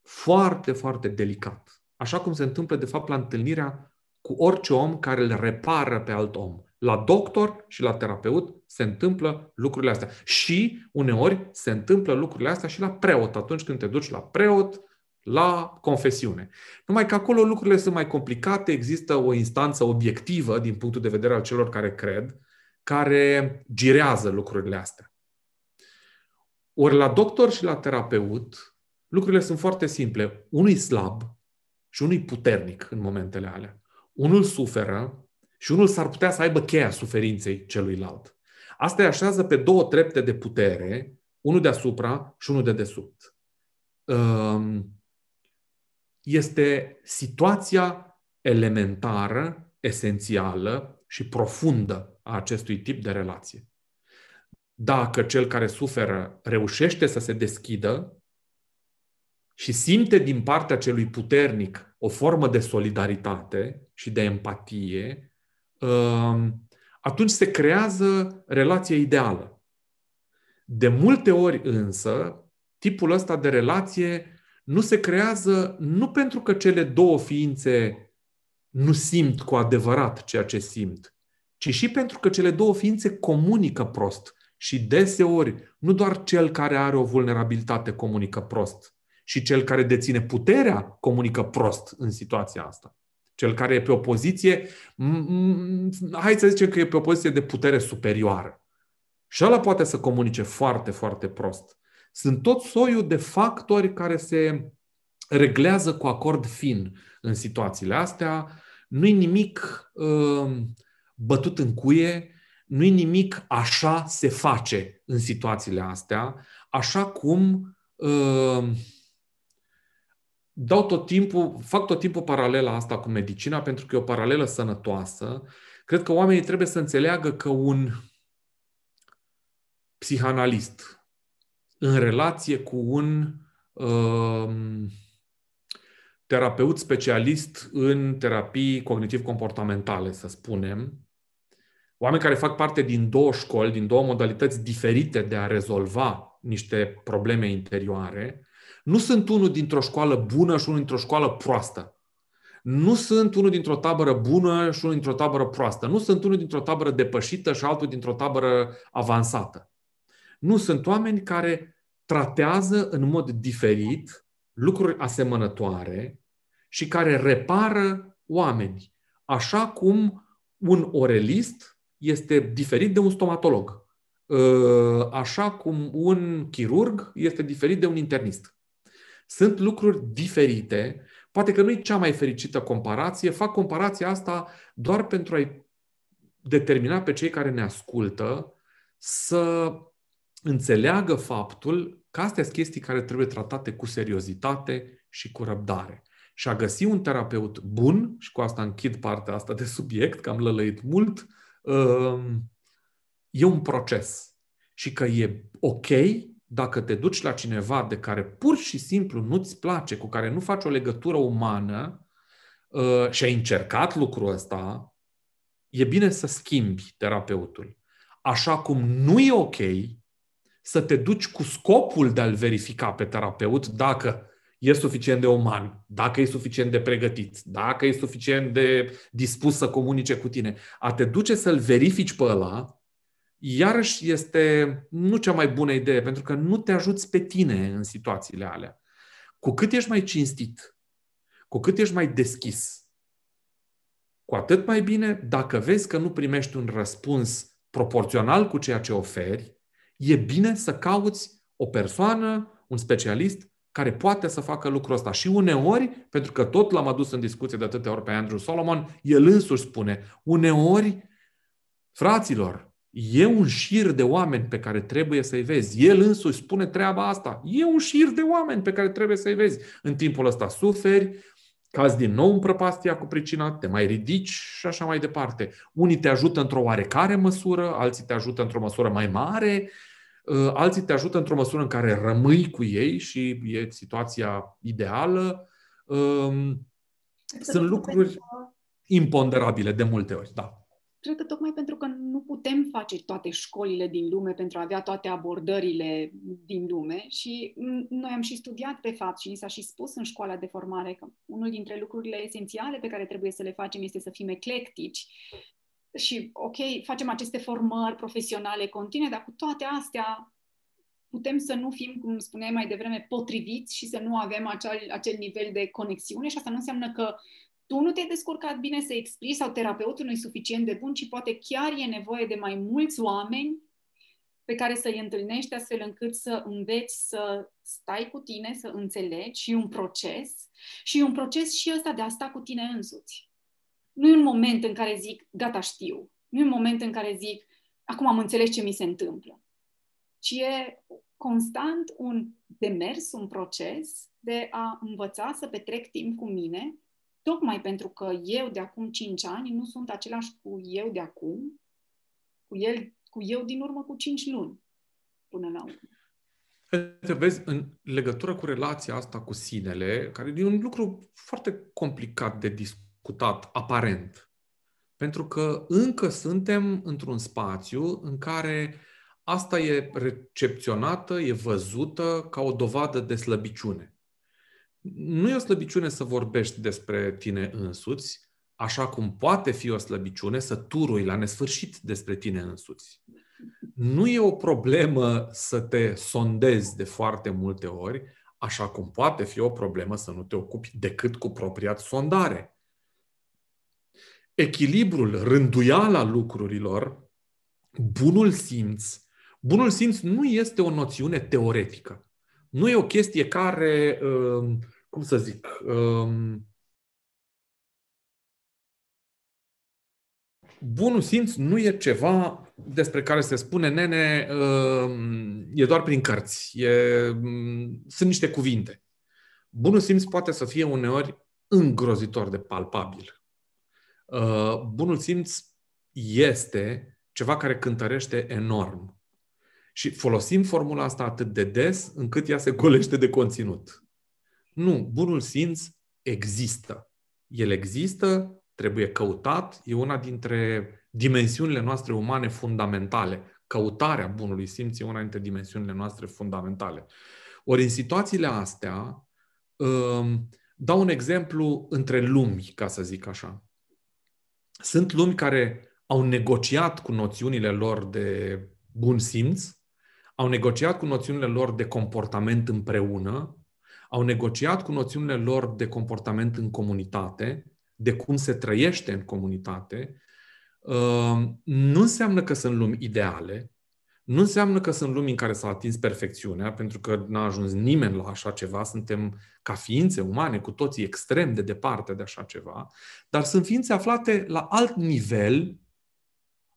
foarte, foarte delicat. Așa cum se întâmplă, de fapt, la întâlnirea cu orice om care îl repară pe alt om. La doctor și la terapeut se întâmplă lucrurile astea. Și uneori se întâmplă lucrurile astea și la preot. Atunci când te duci la preot, la confesiune. Numai că acolo lucrurile sunt mai complicate, există o instanță obiectivă din punctul de vedere al celor care cred, care girează lucrurile astea. Ori la doctor și la terapeut, lucrurile sunt foarte simple. Unul slab și unul puternic în momentele alea. Unul suferă și unul s-ar putea să aibă cheia suferinței celuilalt. Asta îi așează pe două trepte de putere, unul deasupra și unul de desubt. Um, este situația elementară, esențială și profundă a acestui tip de relație. Dacă cel care suferă reușește să se deschidă și simte din partea celui puternic o formă de solidaritate și de empatie, um, atunci se creează relația ideală. De multe ori însă, tipul ăsta de relație nu se creează nu pentru că cele două ființe nu simt cu adevărat ceea ce simt, ci și pentru că cele două ființe comunică prost. Și deseori, nu doar cel care are o vulnerabilitate comunică prost, și cel care deține puterea comunică prost în situația asta. Cel care e pe o poziție, hai să zicem că e pe o poziție de putere superioară. Și ăla poate să comunice foarte, foarte prost. Sunt tot soiul de factori care se reglează cu acord fin în situațiile astea. Nu-i nimic uh, bătut în cuie, nu-i nimic așa se face în situațiile astea, așa cum uh, dau tot timpul, fac tot timpul paralela asta cu medicina pentru că e o paralelă sănătoasă. Cred că oamenii trebuie să înțeleagă că un psihanalist în relație cu un um, terapeut specialist în terapii cognitiv-comportamentale, să spunem, oameni care fac parte din două școli, din două modalități diferite de a rezolva niște probleme interioare, nu sunt unul dintr-o școală bună și unul dintr-o școală proastă. Nu sunt unul dintr-o tabără bună și unul dintr-o tabără proastă. Nu sunt unul dintr-o tabără depășită și altul dintr-o tabără avansată. Nu sunt oameni care tratează în mod diferit lucruri asemănătoare și care repară oameni. Așa cum un orelist este diferit de un stomatolog. Ă, așa cum un chirurg este diferit de un internist. Sunt lucruri diferite. Poate că nu e cea mai fericită comparație. Fac comparația asta doar pentru a-i determina pe cei care ne ascultă să înțeleagă faptul că astea sunt chestii care trebuie tratate cu seriozitate și cu răbdare. Și a găsi un terapeut bun, și cu asta închid partea asta de subiect, că am lălăit mult, um, e un proces. Și că e ok dacă te duci la cineva de care pur și simplu nu-ți place, cu care nu faci o legătură umană uh, și ai încercat lucrul ăsta, e bine să schimbi terapeutul. Așa cum nu e ok să te duci cu scopul de a-l verifica pe terapeut dacă e suficient de uman, dacă e suficient de pregătit, dacă e suficient de dispus să comunice cu tine. A te duce să-l verifici pe ăla, iarăși este nu cea mai bună idee, pentru că nu te ajuți pe tine în situațiile alea. Cu cât ești mai cinstit, cu cât ești mai deschis, cu atât mai bine dacă vezi că nu primești un răspuns proporțional cu ceea ce oferi, e bine să cauți o persoană, un specialist, care poate să facă lucrul ăsta. Și uneori, pentru că tot l-am adus în discuție de atâtea ori pe Andrew Solomon, el însuși spune, uneori, fraților, E un șir de oameni pe care trebuie să-i vezi. El însuși spune treaba asta. E un șir de oameni pe care trebuie să-i vezi. În timpul ăsta suferi, cazi din nou în prăpastia cu pricina, te mai ridici și așa mai departe. Unii te ajută într-o oarecare măsură, alții te ajută într-o măsură mai mare, uh, alții te ajută într-o măsură în care rămâi cu ei și e situația ideală. Um, sunt lucruri imponderabile de multe ori, da cred că tocmai pentru că nu putem face toate școlile din lume pentru a avea toate abordările din lume și noi am și studiat pe fapt și ni s-a și spus în școala de formare că unul dintre lucrurile esențiale pe care trebuie să le facem este să fim eclectici. Și, ok, facem aceste formări profesionale continue, dar cu toate astea putem să nu fim, cum spuneai mai devreme, potriviți și să nu avem acel, acel nivel de conexiune și asta nu înseamnă că tu nu te-ai descurcat bine să explici sau terapeutul nu e suficient de bun, ci poate chiar e nevoie de mai mulți oameni pe care să-i întâlnești astfel încât să înveți să stai cu tine, să înțelegi și un proces și un proces și ăsta de a sta cu tine însuți. Nu e un moment în care zic, gata, știu. Nu e un moment în care zic, acum am înțeles ce mi se întâmplă. Ci e constant un demers, un proces de a învăța să petrec timp cu mine tocmai pentru că eu de acum 5 ani nu sunt același cu eu de acum, cu el, cu eu din urmă cu 5 luni, până la urmă. Te vezi, în legătură cu relația asta cu sinele, care e un lucru foarte complicat de discutat, aparent. Pentru că încă suntem într-un spațiu în care asta e recepționată, e văzută ca o dovadă de slăbiciune nu e o slăbiciune să vorbești despre tine însuți, așa cum poate fi o slăbiciune să turui la nesfârșit despre tine însuți. Nu e o problemă să te sondezi de foarte multe ori, așa cum poate fi o problemă să nu te ocupi decât cu propria sondare. Echilibrul, rânduiala lucrurilor, bunul simț, bunul simț nu este o noțiune teoretică. Nu e o chestie care uh, cum să zic, um, bunul simț nu e ceva despre care se spune, nene, um, e doar prin cărți, e, um, sunt niște cuvinte. Bunul simț poate să fie uneori îngrozitor de palpabil. Uh, bunul simț este ceva care cântărește enorm. Și folosim formula asta atât de des încât ea se golește de conținut. Nu, bunul simț există. El există, trebuie căutat, e una dintre dimensiunile noastre umane fundamentale. Căutarea bunului simț e una dintre dimensiunile noastre fundamentale. Ori în situațiile astea, um, dau un exemplu între lumi, ca să zic așa. Sunt lumi care au negociat cu noțiunile lor de bun simț, au negociat cu noțiunile lor de comportament împreună, au negociat cu noțiunile lor de comportament în comunitate, de cum se trăiește în comunitate, uh, nu înseamnă că sunt lumi ideale, nu înseamnă că sunt lumi în care s-a atins perfecțiunea, pentru că n-a ajuns nimeni la așa ceva, suntem ca ființe umane, cu toții extrem de departe de așa ceva, dar sunt ființe aflate la alt nivel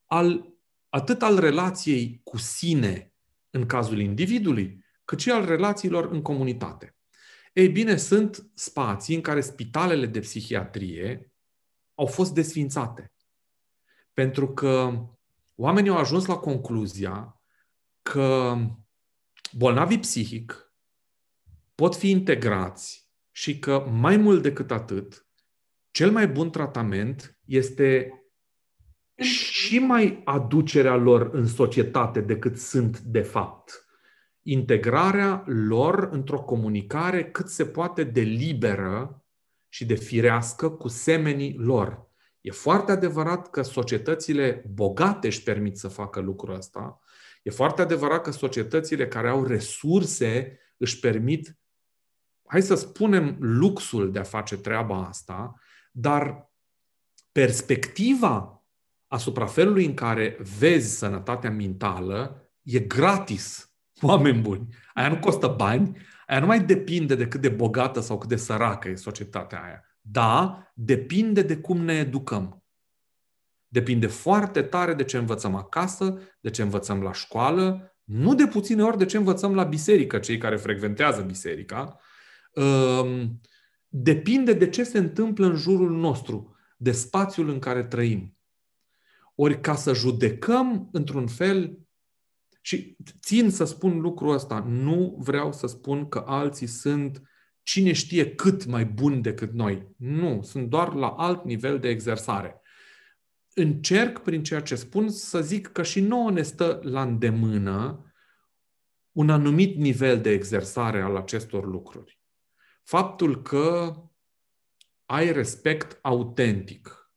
al, atât al relației cu sine în cazul individului, cât și al relațiilor în comunitate. Ei bine, sunt spații în care spitalele de psihiatrie au fost desfințate. Pentru că oamenii au ajuns la concluzia că bolnavii psihic pot fi integrați și că mai mult decât atât, cel mai bun tratament este și mai aducerea lor în societate decât sunt de fapt integrarea lor într-o comunicare cât se poate de liberă și de firească cu semenii lor. E foarte adevărat că societățile bogate își permit să facă lucrul ăsta. E foarte adevărat că societățile care au resurse își permit, hai să spunem, luxul de a face treaba asta, dar perspectiva asupra felului în care vezi sănătatea mentală e gratis Oameni buni. Aia nu costă bani, aia nu mai depinde de cât de bogată sau cât de săracă e societatea aia. Da, depinde de cum ne educăm. Depinde foarte tare de ce învățăm acasă, de ce învățăm la școală, nu de puține ori de ce învățăm la biserică, cei care frecventează biserica. Ehm, depinde de ce se întâmplă în jurul nostru, de spațiul în care trăim. Ori ca să judecăm într-un fel, și țin să spun lucrul ăsta, nu vreau să spun că alții sunt cine știe cât mai buni decât noi. Nu, sunt doar la alt nivel de exersare. Încerc, prin ceea ce spun, să zic că și nouă ne stă la îndemână un anumit nivel de exersare al acestor lucruri. Faptul că ai respect autentic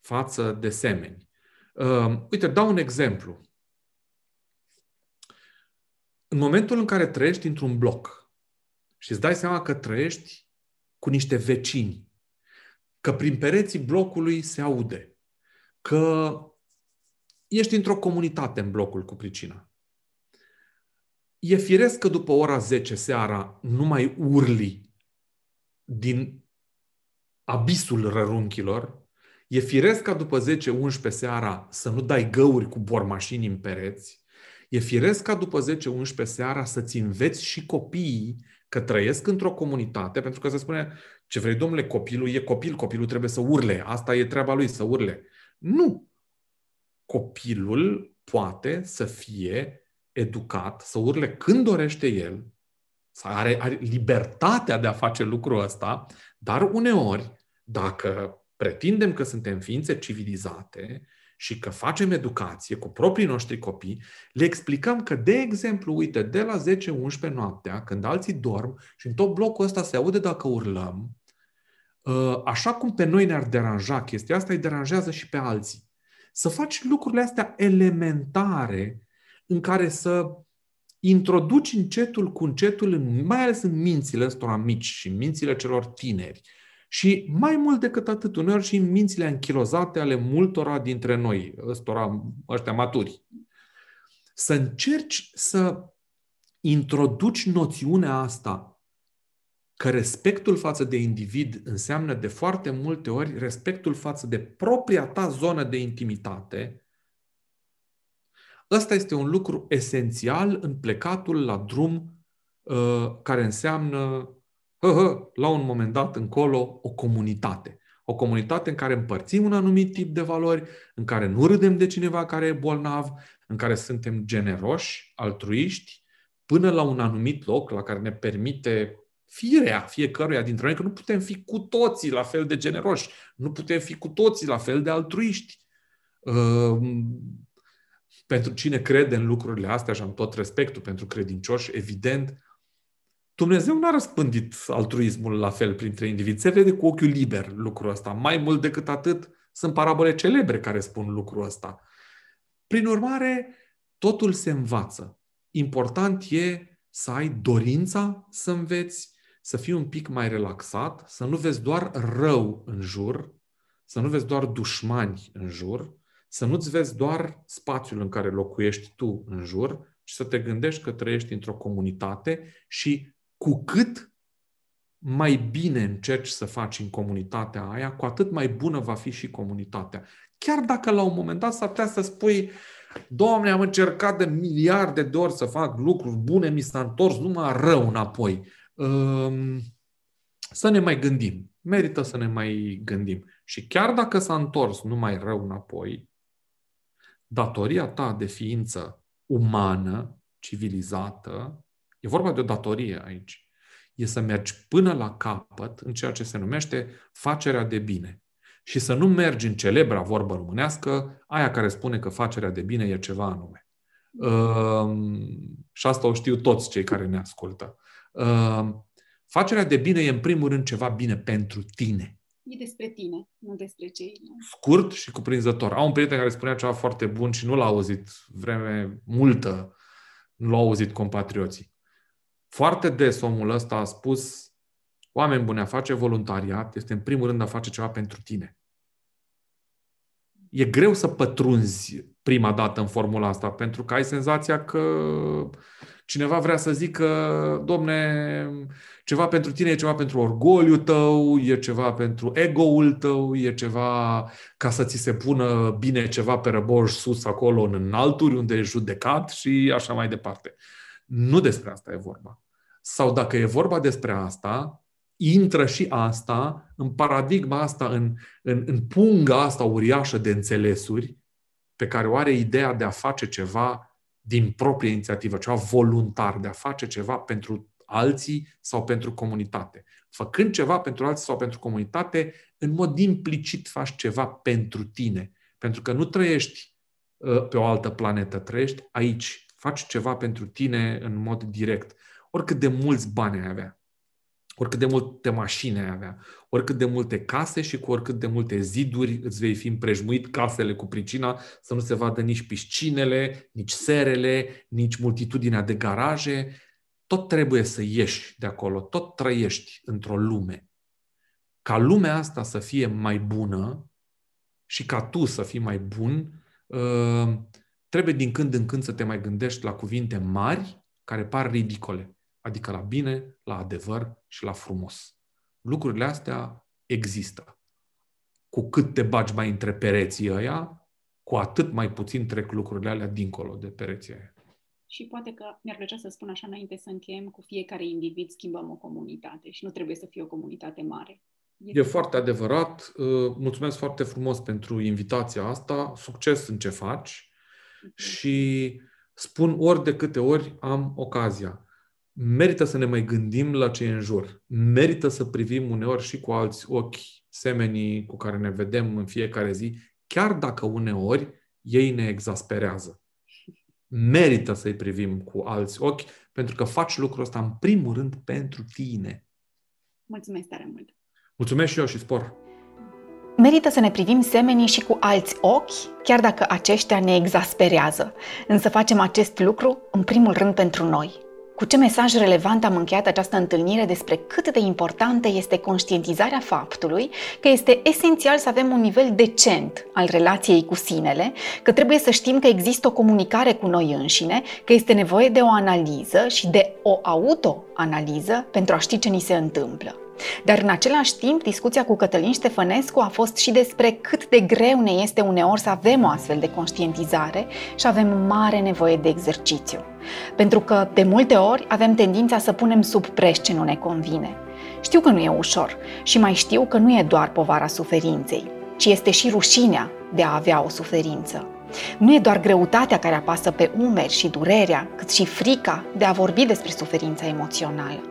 față de semeni. Uh, uite, dau un exemplu. În momentul în care trăiești într-un bloc și îți dai seama că trăiești cu niște vecini, că prin pereții blocului se aude, că ești într-o comunitate în blocul cu pricina. E firesc că după ora 10 seara nu mai urli din abisul rărunchilor, e firesc ca după 10-11 seara să nu dai găuri cu bormașini în pereți, e firesc ca după 10-11 seara să-ți înveți și copiii că trăiesc într-o comunitate, pentru că se spune, ce vrei, domnule, copilul e copil, copilul trebuie să urle, asta e treaba lui, să urle. Nu! Copilul poate să fie educat, să urle când dorește el, să are, are libertatea de a face lucrul ăsta, dar uneori, dacă pretindem că suntem ființe civilizate și că facem educație cu proprii noștri copii, le explicăm că, de exemplu, uite, de la 10-11 noaptea, când alții dorm și în tot blocul ăsta se aude dacă urlăm, ă, așa cum pe noi ne-ar deranja chestia asta, îi deranjează și pe alții. Să faci lucrurile astea elementare în care să introduci încetul cu încetul, în, mai ales în mințile ăstora mici și în mințile celor tineri. Și mai mult decât atât, uneori și în mințile închilozate ale multora dintre noi, ăstora, ăștia maturi. Să încerci să introduci noțiunea asta că respectul față de individ înseamnă de foarte multe ori respectul față de propria ta zonă de intimitate, Ăsta este un lucru esențial în plecatul la drum uh, care înseamnă, hă, hă, la un moment dat încolo, o comunitate. O comunitate în care împărțim un anumit tip de valori, în care nu râdem de cineva care e bolnav, în care suntem generoși, altruiști, până la un anumit loc la care ne permite firea fiecăruia dintre noi, că nu putem fi cu toții la fel de generoși, nu putem fi cu toții la fel de altruiști. Uh, pentru cine crede în lucrurile astea și am tot respectul pentru credincioși, evident, Dumnezeu n-a răspândit altruismul la fel printre indivizi. Se vede cu ochiul liber lucrul ăsta. Mai mult decât atât, sunt parabole celebre care spun lucrul ăsta. Prin urmare, totul se învață. Important e să ai dorința să înveți, să fii un pic mai relaxat, să nu vezi doar rău în jur, să nu vezi doar dușmani în jur, să nu-ți vezi doar spațiul în care locuiești tu în jur, ci să te gândești că trăiești într-o comunitate și cu cât mai bine încerci să faci în comunitatea aia, cu atât mai bună va fi și comunitatea. Chiar dacă la un moment dat s-ar putea să spui Doamne, am încercat de miliarde de ori să fac lucruri bune, mi s-a întors numai rău înapoi. Ehm, să ne mai gândim. Merită să ne mai gândim. Și chiar dacă s-a întors numai rău înapoi, datoria ta de ființă umană, civilizată, e vorba de o datorie aici, e să mergi până la capăt în ceea ce se numește facerea de bine. Și să nu mergi în celebra vorbă românească, aia care spune că facerea de bine e ceva anume. Uh, și asta o știu toți cei care ne ascultă. Uh, facerea de bine e în primul rând ceva bine pentru tine. E despre tine, nu despre ceilalți. Scurt și cuprinzător. Am un prieten care spunea ceva foarte bun și nu l-a auzit vreme multă, nu l-a auzit compatrioții. Foarte des omul ăsta a spus, oameni buni, a face voluntariat este în primul rând a face ceva pentru tine. E greu să pătrunzi prima dată în formula asta, pentru că ai senzația că Cineva vrea să zică, domne, ceva pentru tine e ceva pentru orgoliu tău, e ceva pentru ego-ul tău, e ceva ca să ți se pună bine ceva pe răboș sus acolo în înalturi unde e judecat și așa mai departe. Nu despre asta e vorba. Sau dacă e vorba despre asta, intră și asta în paradigma asta, în, în, în punga asta uriașă de înțelesuri pe care o are ideea de a face ceva din proprie inițiativă, ceva voluntar, de a face ceva pentru alții sau pentru comunitate. Făcând ceva pentru alții sau pentru comunitate, în mod implicit faci ceva pentru tine. Pentru că nu trăiești uh, pe o altă planetă, trăiești aici. Faci ceva pentru tine în mod direct. Oricât de mulți bani ai avea, oricât de multe mașini ai avea, oricât de multe case și cu oricât de multe ziduri îți vei fi împrejmuit casele cu pricina să nu se vadă nici piscinele, nici serele, nici multitudinea de garaje. Tot trebuie să ieși de acolo, tot trăiești într-o lume. Ca lumea asta să fie mai bună și ca tu să fii mai bun, uh, trebuie din când în când să te mai gândești la cuvinte mari care par ridicole adică la bine, la adevăr și la frumos. Lucrurile astea există. Cu cât te bagi mai între pereții ăia, cu atât mai puțin trec lucrurile alea dincolo de pereții ăia. Și poate că mi-ar plăcea să spun așa înainte să încheiem, cu fiecare individ schimbăm o comunitate și nu trebuie să fie o comunitate mare. E, e foarte adevărat. Uh, mulțumesc foarte frumos pentru invitația asta. Succes în ce faci. Uh-huh. Și spun ori de câte ori am ocazia merită să ne mai gândim la ce e în jur. Merită să privim uneori și cu alți ochi semenii cu care ne vedem în fiecare zi, chiar dacă uneori ei ne exasperează. Merită să-i privim cu alți ochi, pentru că faci lucrul ăsta în primul rând pentru tine. Mulțumesc tare mult! Mulțumesc și eu și spor! Merită să ne privim semenii și cu alți ochi, chiar dacă aceștia ne exasperează. Însă facem acest lucru în primul rând pentru noi, cu ce mesaj relevant am încheiat această întâlnire despre cât de importantă este conștientizarea faptului că este esențial să avem un nivel decent al relației cu sinele, că trebuie să știm că există o comunicare cu noi înșine, că este nevoie de o analiză și de o autoanaliză pentru a ști ce ni se întâmplă. Dar în același timp, discuția cu Cătălin Ștefănescu a fost și despre cât de greu ne este uneori să avem o astfel de conștientizare și avem mare nevoie de exercițiu. Pentru că, de multe ori, avem tendința să punem sub preș ce nu ne convine. Știu că nu e ușor și mai știu că nu e doar povara suferinței, ci este și rușinea de a avea o suferință. Nu e doar greutatea care apasă pe umeri și durerea, cât și frica de a vorbi despre suferința emoțională.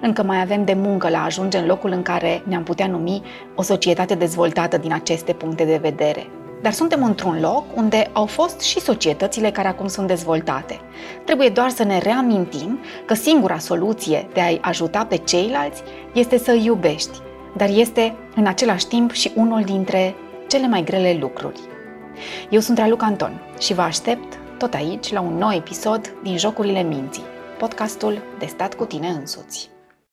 Încă mai avem de muncă la a ajunge în locul în care ne-am putea numi o societate dezvoltată din aceste puncte de vedere. Dar suntem într-un loc unde au fost și societățile care acum sunt dezvoltate. Trebuie doar să ne reamintim că singura soluție de a-i ajuta pe ceilalți este să îi iubești, dar este în același timp și unul dintre cele mai grele lucruri. Eu sunt Raluca Anton și vă aștept tot aici la un nou episod din Jocurile Minții podcastul de stat cu tine însuți.